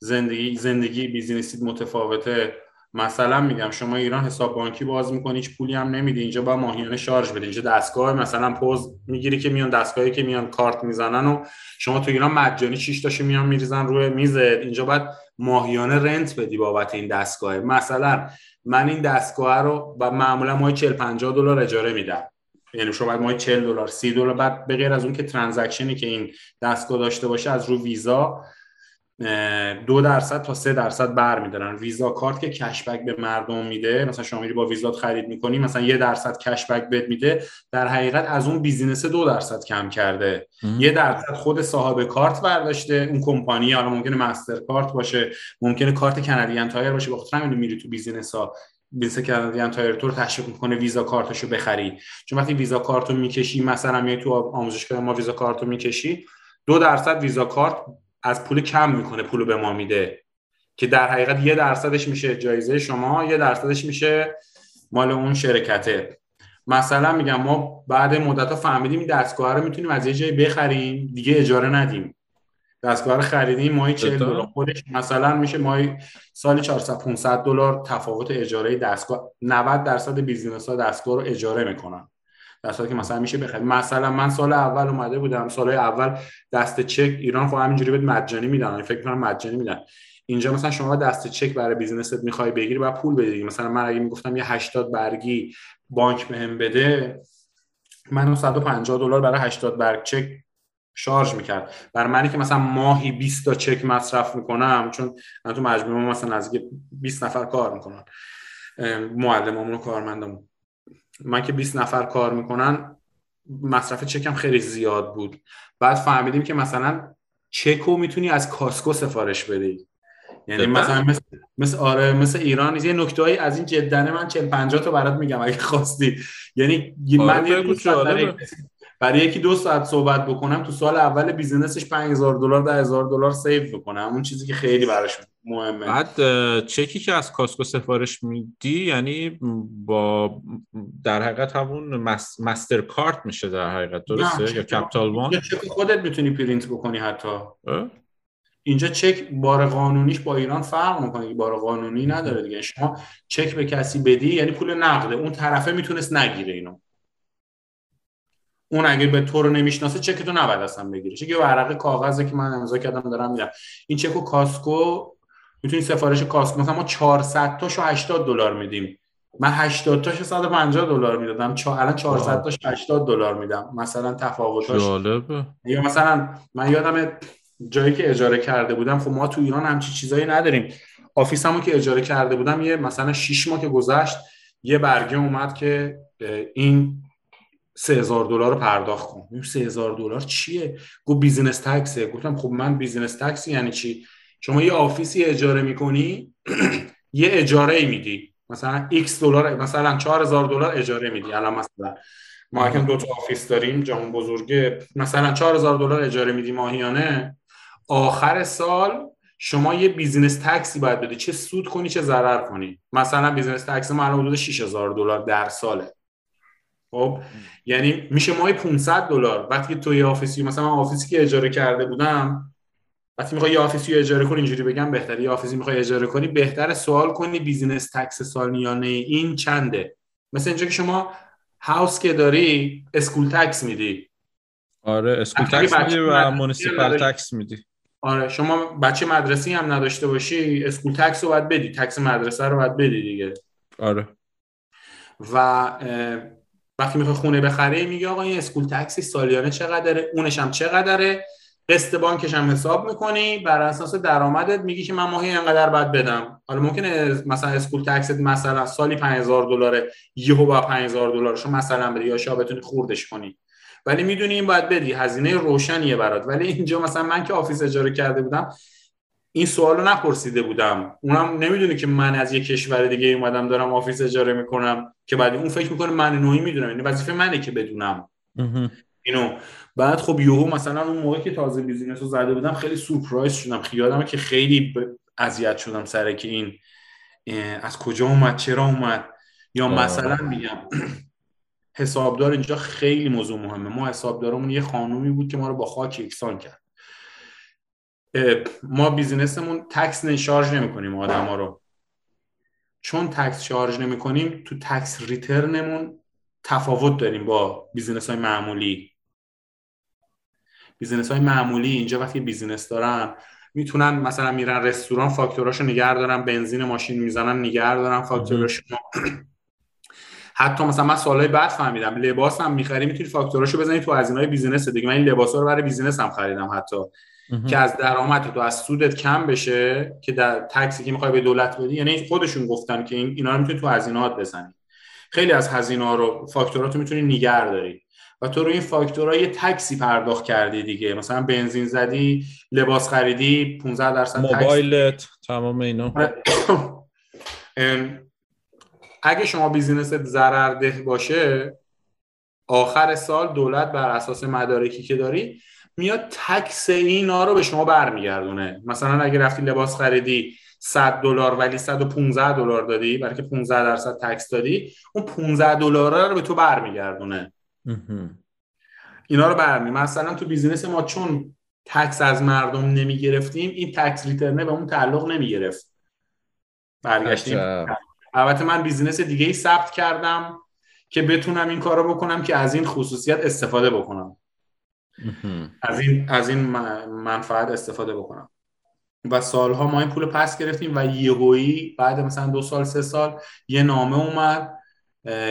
زندگی زندگی business ی متفاوته. مثلا میگم شما ایران حساب بانکی باز می‌کنی هیچ پولی هم نمیدی. اینجا با ماهیانه charge بده اینجا دستگاه مثلا پوز می‌گیری که میان دستگاهی که میان کارت می‌زنن و شما تو ایران مجانی 6 تاشو میان میریزن روی میز. اینجا باید ماهیانه رنت بدی بابت این دستگاه. مثلا من این دستگاه رو با معمولا ماه 40 50 دلار اجاره میدم. یعنی شما باید ماه 40 دلار 30 دلار. بعد به غیر از اون که ترانزکشنی که این دستگاه داشته باشه از رو ویزا دو درصد تا سه درصد برمیدارن ویزا کارت که کشبک به مردم میده مثلا شما میری با ویزات خرید می‌کنی مثلا یه درصد کشبک بهت میده. در حقیقت از اون business دو درصد کم کرده. یه درصد خود صاحب کارت برداشته اون کمپانی حالا ممکنه MasterCard باشه ممکنه کارت Canadian Tire باشه بخاطر همین میری تو business ها business Canadian Tire تو رو تشویق می‌کنه Visa Card شو بخری. چون وقتی Visa Card و می‌کشی مثلا میای تو آموزشگاه ما Visa Card و می‌کشی دو درصد Visa Card از پول کم می‌کنه پول به ما میده. که در حقیقت یه درصدش میشه جایزه شما یه درصدش میشه مال اون شرکته. مثلا میگم ما بعد مدت ها فهمیدیم این دستگاه رو می‌تونیم از یه جایی بخریم دیگه اجاره ندیم. دستگاه رو خریدیم ماهی 40 دلار. خودش مثلا میشه ماهی سالی 400 500 دلار تفاوت اجاره دستگاه 90 درصد بیزینس ها دستگاه رو اجاره می‌کنن. در که مثلا میشه بخرید مثلا من سال اول اومده بودم سال اول دست چک ایران خب همینجوری بهت مجانی میدن فکر کنم مجانی میدن. اینجا مثلا شما دست چک برای business ت می‌خوای بگیری و پول بدی. مثلا من اگه می‌گفتم یه 80 برگی بانک بهم بده من 150 دلار برای 80 برگ چک charge می‌کرد. برای منی که مثلا ماهی 20 تا چک مصرف می‌کنم چون من تو مجموعه مثلا از 20 نفر کار می‌کنن. معلمامون و کارمندمون من که 20 نفر کار می‌کنن مصرف چکم خیلی زیاد بود. بعد فهمیدیم که مثلا چکو می‌تونی از Costco سفارش بدی. یعنی مثلا مثل, مثل آره مثل ایران. یه نکته از این جدا نه من 40 50 تا برات میگم اگه خواستی. یعنی آره من یه برای یکی دو ساعت صحبت بکنم تو سال اول business ش 5000 دلار 10000 دلار save بکنم. اون چیزی که خیلی براش مهمه. بعد چکی که از Costco سفارش میدی یعنی با در حقیقت همون مستر کارت میشه در حقیقت درسته؟ یا Capital One؟ چک خودت می‌تونی پرینت بکنی حتی. اینجا چک بار قانونیش با ایران فرق می‌کنه بار قانونی نداره دیگه. شما چک به کسی بدی یعنی پول نقده. اون طرفه می‌تونست نگیره اینو. اون اگه به تو رو نمی‌شناسه چک تو نباید اصلا بگیره. چک یه ورقه کاغذه که من امضا کردم دارم میدم این چک و Costco می‌تونی سفارش Costco مثلا ما 400 تاشو 80 دلار میدیم. من 80 تاشو 150 دلار می‌دادم. چا... الان 400 تاش 80 دلار میدم. مثلا تفاوتاش جالبه. یا مثلا من یادم جایی که اجاره کرده بودم خب ما تو ایران همچی چیزایی نداریم. office مو که اجاره کرده بودم یه مثلا 6 ماه که گذشت یه برگه اومد که این 3000 دلار رو پرداخت کن. این 3000 دلار چیه؟ گفت business tax ه. گفتم خب من business tax یعنی چی؟ شما یه office ی اجاره می‌کنی یه اجاره میدی. مثلا x دلار مثلا 4000 دلار اجاره میدی. الان مثلا ما اگه دو تا office داریم جامون بزرگه مثلا 4000 دلار اجاره میدی ماهیانه. آخر سال شما یه business tax ی باید بدی. چه سود کنی چه ضرر کنی. مثلا business tax ما الان حدود 6000 دلار در ساله. خب یعنی میشه ماهی 500 دلار. وقتی تو یه office ی مثلا من office ی که اجاره کرده بودم وقتی می‌خوای یه office ی اجاره کنی اینجوری بگم بهتره. یه office ی می‌خوای اجاره کنی بهتر سوال کنی business tax سالیانه این چنده. مثل اینجا که شما house که داری school tax میدی. آره school tax میدی و municipal tax میدی. آره شما بچه مدرسی هم نداشته باشی school tax رو باید بدی. tax مدرسه رو باید بدی دیگه. آره. و وقتی می‌خوای خونه بخری میگه آقا این school tax ی سالیانه چقدره؟ اونش هم چقدره؟ قسط بانکش هم حساب می‌کنی؟ بر اساس درآمدت میگی که من ماهی اینقدر باید بدم. حالا ممکنه مثلا school tax ت مثلا سالی 5000 دلاره یهو با 5000 دلارشو مثلا بدی یا شا بتونی خوردش کنی. ولی می‌دونی این باید بدی. هزینه روشنیه برات. ولی اینجا مثلا من که office اجاره کرده بودم این سوال رو نپرسیده بودم. اونم نمی‌دونه که من از یه کشور دیگه اومدم دارم office اجاره می‌کنم که بعد اون فکر می‌کنه من نوعی می‌دونم. یعنی وظیفه منه که بدونم. اینو. بعد خب یهو مثلا اون موقع که تازه business رو زده بودم خیلی surprise شدم. خیالم که خیلی اذیت شدم سر که این از کجا اومد چرا اومد؟ یا مثلا میگم حسابدار اینجا خیلی موضوع مهمه. ما حسابدارمون یه خانومی بود که ما رو با خاک یکسان کرد. ما business مون tax شارژ نمی کنیم آدم ها رو. چون tax شارژ نمی کنیم تو tax return مون تفاوت داریم با business های معمولی. business های معمولی اینجا وقتی business دارن می‌تونن مثلا میرن رستوران فاکتوراشو نگه دارن بنزین ماشین می‌زنن نگه دارن فاکتوراشو. حتی مثلا من سالهای بعد فهمیدم لباس هم می‌خری می‌تونی فاکتوراشو بزنی تو هزینه‌های business دیگه. من این لباسا رو برای business م خریدم حتی. که از درآمد تو از سودت کم بشه که در tax ی که می‌خوای به دولت بدی یعنی خودشون گفتن که این اینا رو می‌تونی تو هزینه‌هات بزنی. خیلی از هزینه ها رو فاکتوراتو می‌تونی نگه داری. و تو رو این فاکتورا یه تکسی پرداخت کردی دیگه. مثلا بنزین زدی لباس خریدی 15 درصد موبایلت تمام اینا. اگه شما بیزینست ضررده باشه آخر سال دولت بر اساس مدارکی که داری میاد تکس اینا رو به شما برمیگردونه. مثلا اگه رفتی لباس خریدی 100 دلار ولی 115 دلار دادی برای که 15 درصد تکس دادی اون 15 دلار رو به تو برمیگردونه. اینا رو برمی. مثلا تو business ما چون tax از مردم نمی گرفتیم این tax return ه به اون تعلق نمی گرفت برگشتیم البته من business دیگه ای ثبت کردم که بتونم این کارو بکنم که از این خصوصیت استفاده بکنم. از این از این منفعت استفاده بکنم. و سالها ما این پول پس گرفتیم و یهویی بعد مثلا دو سال سه سال یه نامه اومد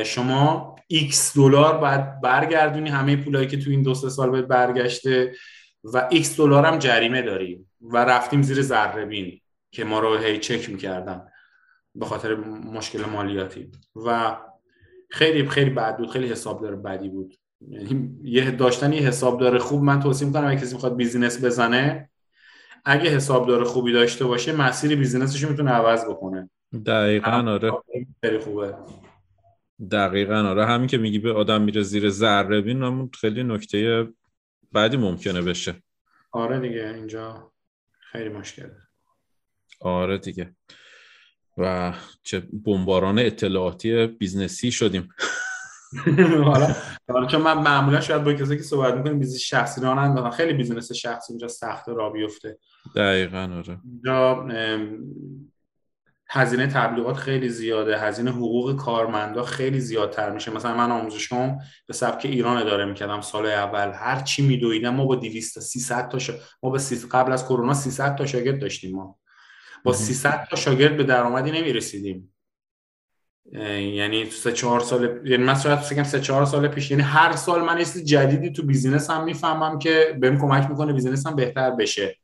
شما x دلار باید برگردونی همه پولایی که تو این دو سه سال بهت برگشته و x دلار هم جریمه داریم و رفتیم زیر ذره بین که ما رو هی چک می‌کردن به خاطر مشکل مالیاتی. و خیلی خیلی بد بود خیلی حسابدار بدی بود. یعنی یه داشتن یه حسابدار خوب من توصیه می‌کنم اگه کسی می‌خواد business بزنه اگه حسابدار خوبی داشته باشه مسیر business ش می‌تونه عوض بکنه. دقیقا آره. خیلی خوبه. دقیقا آره. همین که میگی به آدم میره زیر ذره بین خیلی نکته بعدی ممکنه بشه. آره دیگه اینجا خیلی مشکله آره دیگه. و چه بمباران اطلاعاتی business ی شدیم. حالا حالا چون من معمولا شاید با کسی که صحبت می‌کنیم business شخصی اندازم خیلی business شخصی اینجا سخت را بیفته. دقیقا آره. اینجا هزینه تبلیغات خیلی زیاده. هزینه حقوق کارمندا خیلی زیادتر میشه. مثلا من آموزشگاهم به سبک ایران اداره می‌کردم سال اول. هر چی میدویدم ما با 200 تا 300 تا شا... ما با قبل از کرونا 300 تا شاگرد داشتیم ما. با 300 تا شاگرد به درآمدی نمی‌رسیدیم. یعنی سه چهار سال یعنی من شاید فکر سه چهار سال پیش یعنی هر سال من یه جدیدی تو business م می‌فهمم که بهم کمک می‌کنه business م بهتر بشه.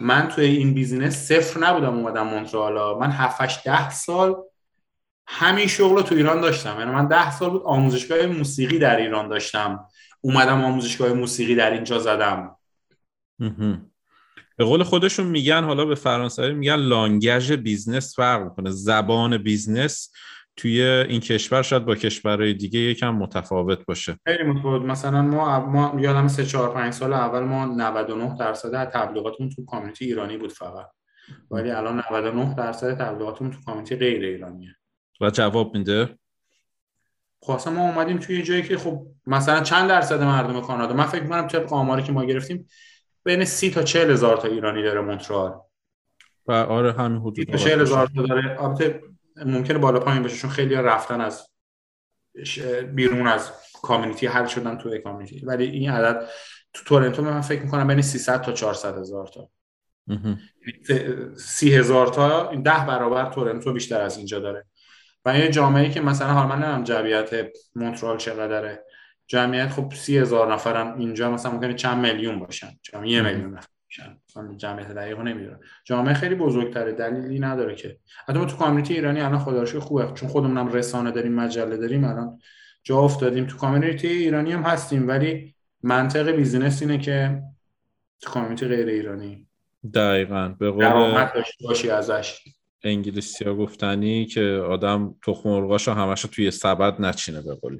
من توی این business صفر نبودم اومدم مونترال. من 7 ده سال همین شغل رو تو ایران داشتم. یعنی من ده سال بود آموزشگاه موسیقی در ایران داشتم. اومدم آموزشگاه موسیقی در اینجا زدم. به قول خودشون میگن حالا به فرانسوی میگن langage business فرق می‌کنه. زبان business توی این کشور شاید با کشورهای دیگه یکم متفاوت باشه. خیلی متفاوت. مثلا ما ما یادم 3 4 5 سال اول ما 99 درصد از تبلیغاتمون تو community ایرانی بود فقط. ولی الان 99 درصد تبلیغاتمون تو کامیونیتی غیر ایرانیه. و جواب میده؟ خب ما اومدیم توی یه جایی که خب مثلا چند درصد مردم کانادا. من فکر می‌کنم طبق آماری که ما گرفتیم بین 30 تا 40 هزار تا ایرانی داره مونترال. و آره همین حدود 40 هزار تا داره. البته ممکنه بالا پایین باشه چون خیلی رفتن از بیرون از کامیونیتی حل شدن تو کامیونیتی. ولی این عدد تو تورنتو من فکر می‌کنم بین 300 تا 400 هزار تا. سی هزار تا ده برابر تورنتو بیشتر از اینجا داره. و این جامعه که مثلا حالا من نمی‌دونم جمعیت مونترال چقدره. جمعیت خب سی هزار نفرم اینجا مثلا ممکنه چند میلیون باشن. جمعیت یه میلیون نفر باشن جمعیت دقیق نمی‌دونم. جامعه خیلی بزرگتره دلیلی نداره که. حتی ما تو کامیونیتی ایرانی الان خدا خوبه. چون خودمونم رسانه داریم مجله داریم الان جا افتادیم. تو community ایرانی هم هستیم ولی منطق business اینه که تو community غیر ایرانی. دقیقا. به قول باشی ازش. انگلیسی ها گفتنی که آدم تخم مرغاشو همشو توی سبد نچینه به قول.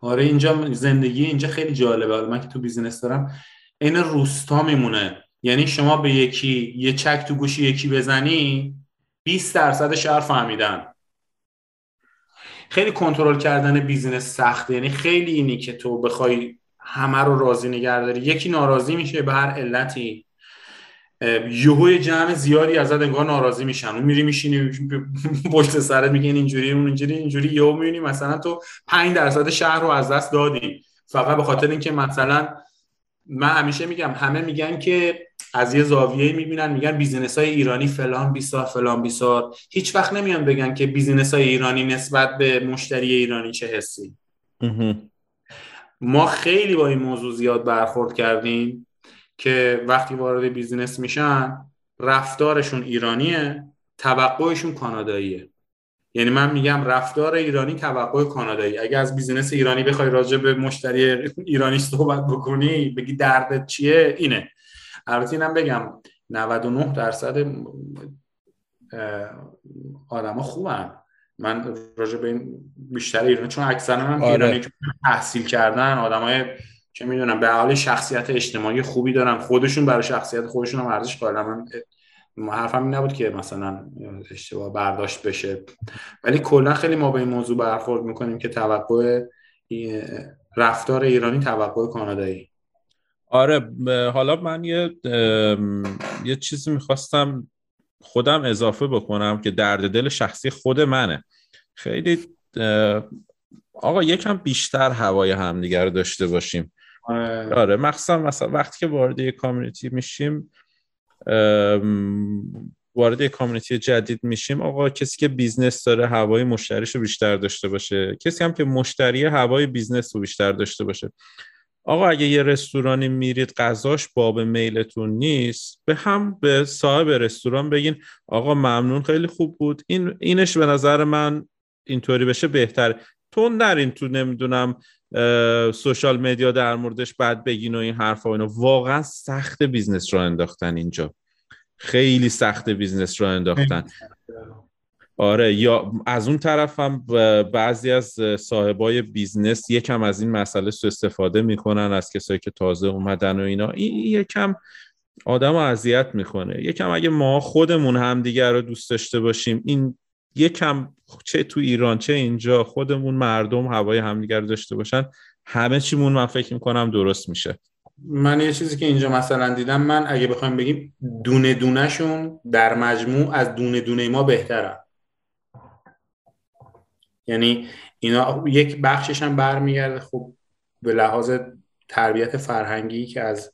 آره اینجا زندگی اینجا خیلی جالبه. من که تو business دارم این روستا میمونه. یعنی شما به یکی یه چک تو گوشی یکی بزنی 20 درصد شهر فهمیدن. خیلی کنترل کردن business سخته یعنی خیلی اینی که تو بخوای همه رو راضی نگه یکی ناراضی میشه به هر علتی. یهوی جمع زیادی ازت انگار ناراضی میشن. اون میری میشینی پشت سرت میگن اینجوری اون اینجوری اینجوری. یهو می‌بینی مثلا تو 5 درصد شهر رو از دست دادی. فقط به خاطر اینکه مثلا من همیشه میگم همه میگن که از یه زاویه می‌بینن میگن business های ایرانی فلان بیسار فلان بیسار. هیچ وقت نمیان بگن که business های ایرانی نسبت به مشتری ایرانی چه حسی. ما خیلی با این موضوع زیاد برخورد کردیم. که وقتی وارد business میشن رفتارشون ایرانیه توقعشون کاناداییه. یعنی من میگم رفتار ایرانی توقع کانادایی. اگه از business ایرانی بخوای راجع به مشتری ایرانی صحبت بکنی بگی دردت چیه؟ اینه. البته اینم بگم 99 درصد آدما خوبن. من راجع به این بیشتر ایرانی چون اکثرا هم آره. ایرانی که تحصیل کردن آدمای چه می‌دونم به حال شخصیت اجتماعی خوبی دارن. خودشون برای شخصیت خودشون هم ارزش قائلن من حرفم این نبود که مثلا اشتباه برداشت بشه. ولی کلا خیلی ما به این موضوع برخورد می‌کنیم که توقع رفتار ایرانی توقع کانادایی. آره حالا من یه یه چیزی می‌خواستم خودم اضافه بکنم که درد دل شخصی خود منه. خیلی آقا یکم بیشتر هوای همدیگر داشته باشیم. آره, آره مخصوصا مثلا وقتی که وارد یک community میشیم وارد یک community جدید میشیم آقا کسی که business داره هوای مشتریش رو بیشتر داشته باشه کسی هم که مشتری هوای business رو بیشتر داشته باشه. آقا اگه یه رستورانی میرید غذاش باب میلتون نیست به هم به صاحب رستوران بگین آقا ممنون خیلی خوب بود. این اینش به نظر من اینطوری بشه بهتر. تو نرین تو نمی‌دونم social media در موردش بعد بگین و این حرفا اینا. واقعا سخته business راه انداختن اینجا. خیلی سخته business راه انداختن. آره یا از اون طرف هم بعضی از صاحبای business یکم از این مسئله سوء استفاده می‌کنن از کسایی که تازه اومدن و اینا. این یکم آدم رو اذیت می‌کنه. یکم اگه ما خودمون همدیگر رو دوست داشته باشیم این یکم چه تو ایران چه اینجا خودمون مردم هوای همدیگر داشته باشن همه چیمون من فکر می‌کنم درست میشه. من یه چیزی که اینجا مثلا دیدم من اگه بخوایم بگیم دونه دونهشون در مجموع از دونه دونه ما بهترن. یعنی اینا یک بخشش هم برمیگرده خب به لحاظ تربیت فرهنگی که از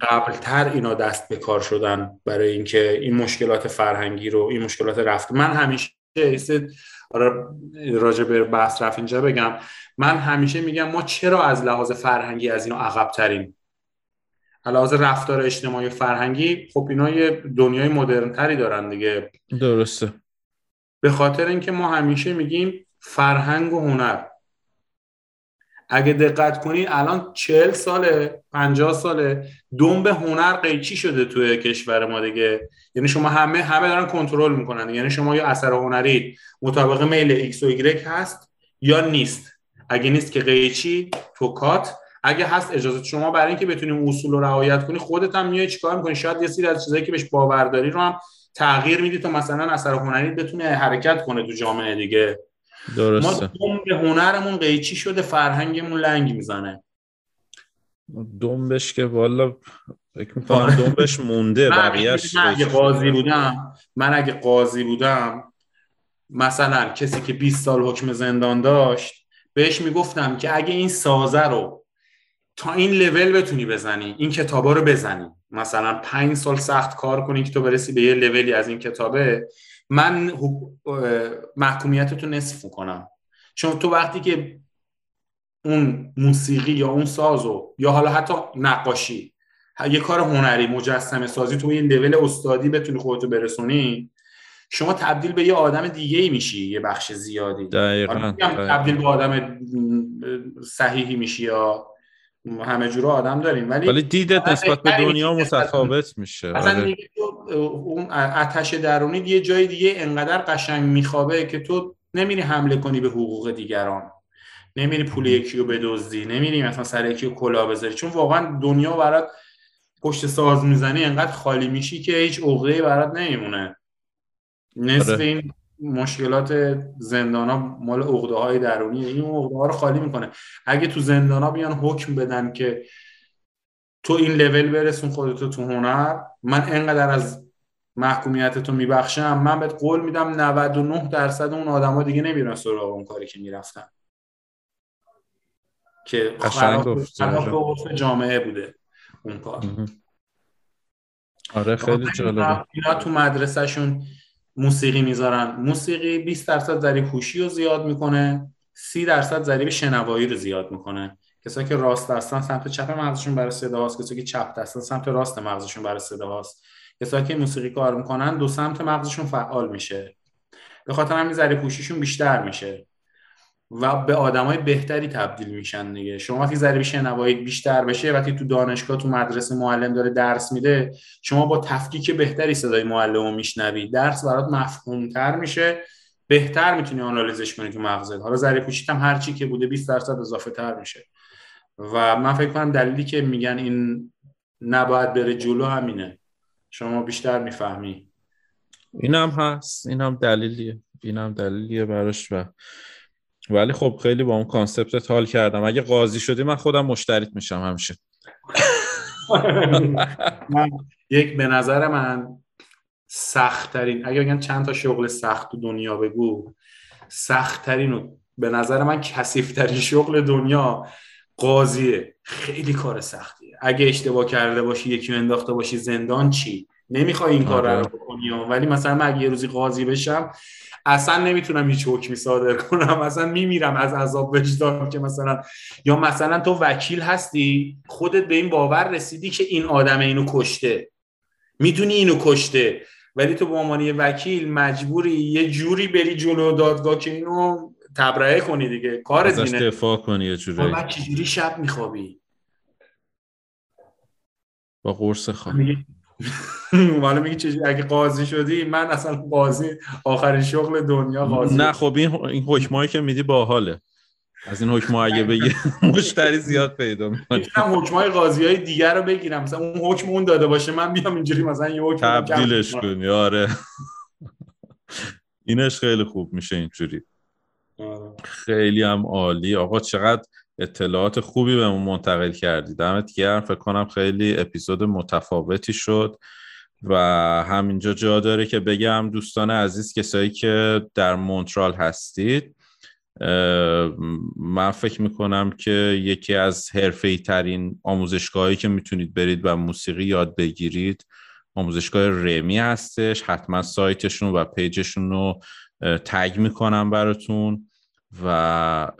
قبلتر اینا دست به کار شدن برای اینکه این مشکلات فرهنگی رو این مشکلات رفت. من همیشه آره راجع به بحث رفت اینجا بگم. من همیشه میگم ما چرا از لحاظ فرهنگی از اینا عقب تریم علاوه رفتار اجتماعی فرهنگی خب اینا یه دنیای مدرن تری دارن دیگه. درسته. به خاطر اینکه ما همیشه میگیم فرهنگ و هنر. اگه دقت کنید الان چهل ساله پنجاه ساله دمب هنر قیچی شده توی کشور ما دیگه. یعنی شما همه همه دارن کنترل می‌کنن. یعنی شما یا اثر هنری مطابق میل ایکس و ایگرک هست یا نیست. اگه نیست که قیچی تو cut اگه هست اجازه شما برای اینکه بتونیم اصول رو رعایت کنی خودت هم میای چیکار می‌کنی؟ شاید یه سری از چیزایی که بهش باورداری رو هم تغییر میدی تا مثلا اثر هنری بتونه حرکت کنه تو جامعه دیگه. درسته. ما به هنرمون قیچی شده فرهنگمون لنگ می‌زنه. دنبش که والا فکر می‌کنم آره. دنبش مونده بقیهش من اگه قاضی بودم من اگه قاضی بودم مثلا کسی که 20 سال حکم زندان داشت بهش می‌گفتم که اگه این سازه رو تا این لول بتونی بزنی این کتابا رو بزنی. مثلا پنج سال سخت کار کنی که تو برسی به یه لولی از این کتابه من محکومیت رو نصف کنم چون تو وقتی که اون موسیقی یا اون سازو یا حالا حتی نقاشی یه کار هنری مجسمه سازی تو این لول استادی بتونی خودتو برسونی شما تبدیل به یه آدم دیگه ای میشی یه بخش زیادی دقیقا. تبدیل به آدم صحیحی میشی یا همه جور آدم داریم ولی ولی دیدت نسبت به دنیا متفاوت میشه اصلا آره. اون آتش درونی یه جای دیگه انقدر قشنگ میخوابه که تو نمیری حمله کنی به حقوق دیگران. نمیری پول یکی رو بدزدی نمیری مثلا سر یکی رو کلا بذاری. چون واقعا دنیا برات پشت ساز می‌زنی انقدر خالی میشی که هیچ عقده برات نمیمونه. نصف آره. این مشکلات زندان ها مال عقده های درونی این عقده ها رو خالی می‌کنه. اگه تو زندان ها بیان حکم بدن که تو این لول برسون خودتو تو هنر. من انقدر از محکومیت تو میبخشم من بهت قول میدم 99 درصد اون ها دیگه نمیرن سراغ اون کاری که می‌رفتن. که خراب جامعه بوده اون کار. آره خیلی جالبه. اینا تو مدرسهشون موسیقی می‌ذارن. موسیقی 20 درصد ضریب هوشی رو زیاد می‌کنه 30 درصد ضریب شنوایی رو زیاد می‌کنه. کسایی که راست هستن سمت چپ مغزشون برای صدا هاست کسایی که چپ هستن سمت راست مغزشون برای صدا هاست. کسایی که موسیقی کار می‌کنن دو سمت مغزشون فعال میشه. به خاطر همین ذریب هوشیشون بیشتر میشه. و به آدمای بهتری تبدیل میشن دیگه. شما وقتی ضریب شنوایی بیشتر بشه وقتی تو دانشگاه تو مدرسه معلم داره درس میده شما با تفکیک بهتری صدای معلم رو میشنوی. درس برات مفهومتر میشه. بهتر می‌تونی آنالیزش کنی تو مغزت. حالا ذریب پوشیت هم هر چی که بوده 20 درصد اضافه تر میشه. و من فکر کنم دلیلی که میگن این نباید بره جلو همینه. شما بیشتر می‌فهمی. این هم هست این هم دلیلیه این هم دلیلیه براش و ولی خب خیلی با اون کانسپت حال کردم. اگه قاضی شدی من خودم مشتریت میشم همیشه. من یک به نظر من سختترین اگه بگن چند تا شغل سخت تو دنیا بگو سختترین و به نظر من کسیفترین شغل دنیا قاضیه. خیلی کار سختیه. اگه اشتباه کرده باشی یکی انداخته باشی زندان چی؟ نمی‌خوای این کار رو آره. بکنی ولی مثلا من اگه یه روزی قاضی بشم اصلا نمی‌تونم هیچ حکمی صادر کنم. اصلا میمیرم از عذاب وجدان که مثلا یا مثلا تو وکیل هستی خودت به این باور رسیدی که این آدم اینو کشته. می‌دونی اینو کشته. ولی تو به عنوان یه وکیل مجبوری یه جوری بری جلو دادگاه که اینو تبرئه کنی دیگه. کار ازش دفاع کنی یه جوری؟ چجوری شب میخوابی؟ با قرص خواب. حالا میگی چه اگه قاضی شدی من اصلا قاضی آخرین شغل دنیا قاضی. نه خب این این حکمایی که میدی باحاله. از این حکم اگه بگی مشتری زیاد پیدا می‌کنی. حکمای قاضی های دیگر رو بگیرم. مثلا اون حکم اون داده باشه من بیام اینجوری مثلا یه حکم تبدیلش کنی. آره. اینش خیلی خوب میشه اینجوری. خیلی هم عالی. آقا چقدر اطلاعات خوبی بهمون منتقل کردی. دمت گرم. فکر کنم خیلی اپیزود متفاوتی شد و همینجا جا داره که بگم دوستان عزیز کسایی که در مونترال هستید من فکر می‌کنم که یکی از حرفه ترین آموزشگاهایی که می‌تونید برید و موسیقی یاد بگیرید آموزشگاه رمی هستش. حتما سایتشون و پیجشون رو تگ می‌کنم براتون. و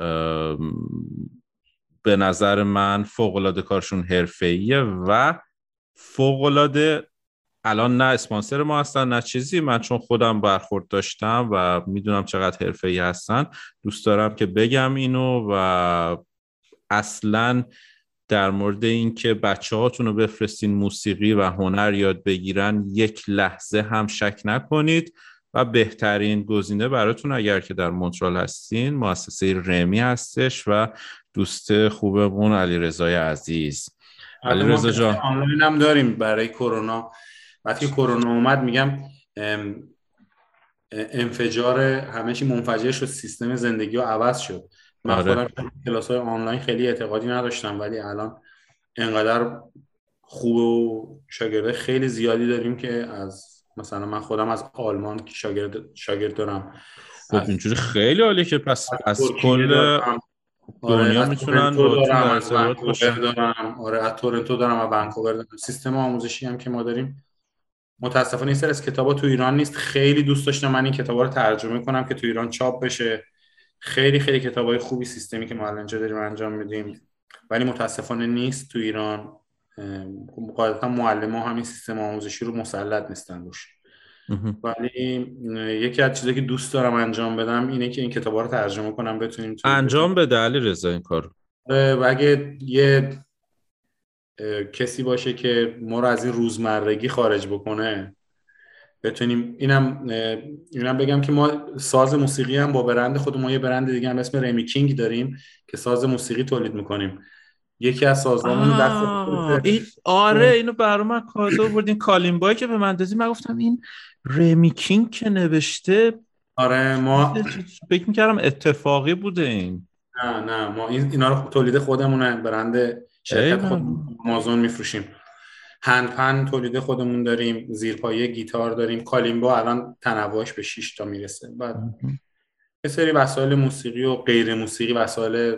به نظر من فوق العاده کارشون حرفه‌ایه و فوقالعاده الان نه اسپانسر ما هستن نه چیزی. من چون خودم برخورد داشتم و می‌دونم چقدر حرفه هستن دوست دارم که بگم اینو و اصلا در مورد اینکه بچه هاتون رو بفرستین موسیقی و هنر یاد بگیرن یک لحظه هم شک نکنید. و بهترین گزینه براتون اگر که در مونترال هستین مؤسسه رمی هستش و دوست خوبمون علی رضای عزیز علی رضا جان. آنلاین هم داریم برای کرونا. وقتی کرونا اومد میگم انفجار همه چی منفجر شد سیستم زندگی رو عوض شد. من آره. خودم کلاس های آنلاین خیلی اعتقادی نداشتم ولی الان انقدر خوب و شاگرده خیلی زیادی داریم که از مثلا من خودم از آلمان شاگرد شاگرد دارم. خب اینجوری خیلی عالیه که پس از, کل دنیا آره می‌تونن با دارم آره از تورنتو دارم و ونکوور دارم. سیستم آموزشی هم که ما داریم متاسفانه این سر از کتابا تو ایران نیست. خیلی دوست داشتم من این کتابا رو ترجمه کنم که تو ایران چاپ بشه. خیلی خیلی کتابای خوبی سیستمی که ما الان داریم انجام میدیم. ولی متاسفانه نیست تو ایران. قاعدتا معلم ها همین سیستم آموزشی رو مسلط نیستن روش. ولی یکی از چیزایی که دوست دارم انجام بدم اینه که این کتابا رو ترجمه کنم بتونیم انجام به دلیل رضا این کار و اگه یه کسی باشه که ما رو از این روزمرگی خارج بکنه بتونیم اینم اینم بگم که ما ساز موسیقی هم با برند خود ما یه برند دیگه هم اسم رمی کینگ داریم که ساز موسیقی تولید می‌کنیم. یکی از سازمانمون دست این آره اینو برای من کادو بردین. کالیمبایی که به من دادی من گفتم این رمی کینگ که نوشته آره ما فکر می‌کردم اتفاقی بوده این. نه نه ما این اینا رو تولید خودمونه. برند شرکت خود آمازون میفروشیم. هند تولید خودمون داریم. زیرپایه گیتار داریم. کالیمبا الان تنوعش به 6 تا می‌رسه. بعد یه سری وسایل موسیقی و غیر موسیقی وسایل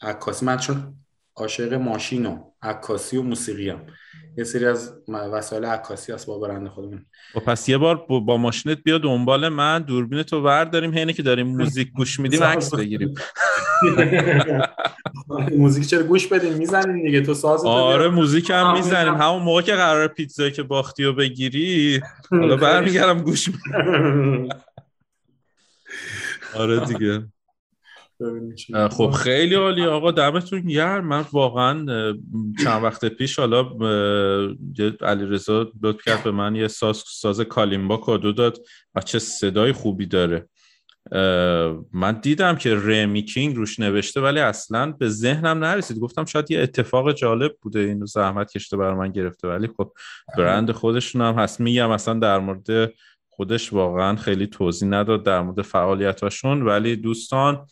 عکاسی. من چون عاشق ماشین و عکاسی و موسیقی هم. یه سری از وسایل عکاسی هست با برند خودمون. و خب پس یه بار با ماشینت بیا دنبال من دوربین تو برداریم حینه که داریم موزیک گوش میدیم عکس بگیریم. موزیک چرا گوش بدیم؟ می‌زنیم دیگه. تو ساز آره موزیک هم می‌زنیم. همون موقع که قرار پیتزا که باختی و بگیری حالا برمیگردم گوش آره دیگه. خب خیلی عالی آقا دمتون گرم. من واقعا چند وقت پیش حالا علیرضا لطف کرد به من یه ساز ساز کالیمبا کادو داد و چه صدای خوبی داره. من دیدم که رمی کینگ روش نوشته ولی اصلا به ذهنم نرسید. گفتم شاید یه اتفاق جالب بوده. اینو زحمت کشته بر من گرفته. ولی خب برند خودشون هم هست. میگم اصلا در مورد خودش واقعا خیلی توضیح نداد در مورد فعالیتاشون ولی دوستان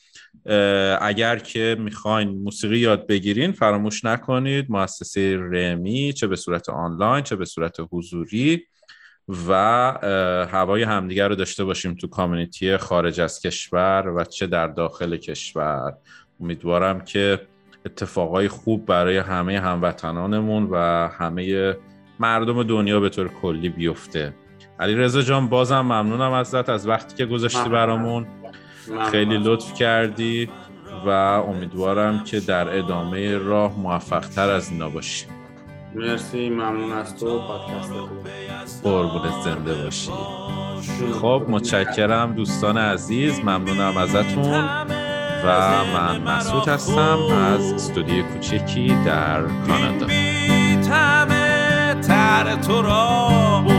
اگر که می‌خواین موسیقی یاد بگیرین فراموش نکنید. مؤسسه رمی چه به صورت آنلاین چه به صورت حضوری و هوای همدیگر رو داشته باشیم تو کامیونیتی خارج از کشور و چه در داخل کشور. امیدوارم که اتفاقای خوب برای همه هموطنانمون و همه مردم دنیا به طور کلی بیفته. علی رضا جان بازم ممنونم ازت از وقتی که گذاشتی برامون. خیلی لطف کردی و امیدوارم که در ادامه راه موفق تر از اینا باشی. مرسی ممنون از تو. پادکست قربونت زنده باشی. خب متشکرم دوستان عزیز ممنونم ازتون و من مسعود هستم از استودیو کوچکی در کانادا. تر تو را.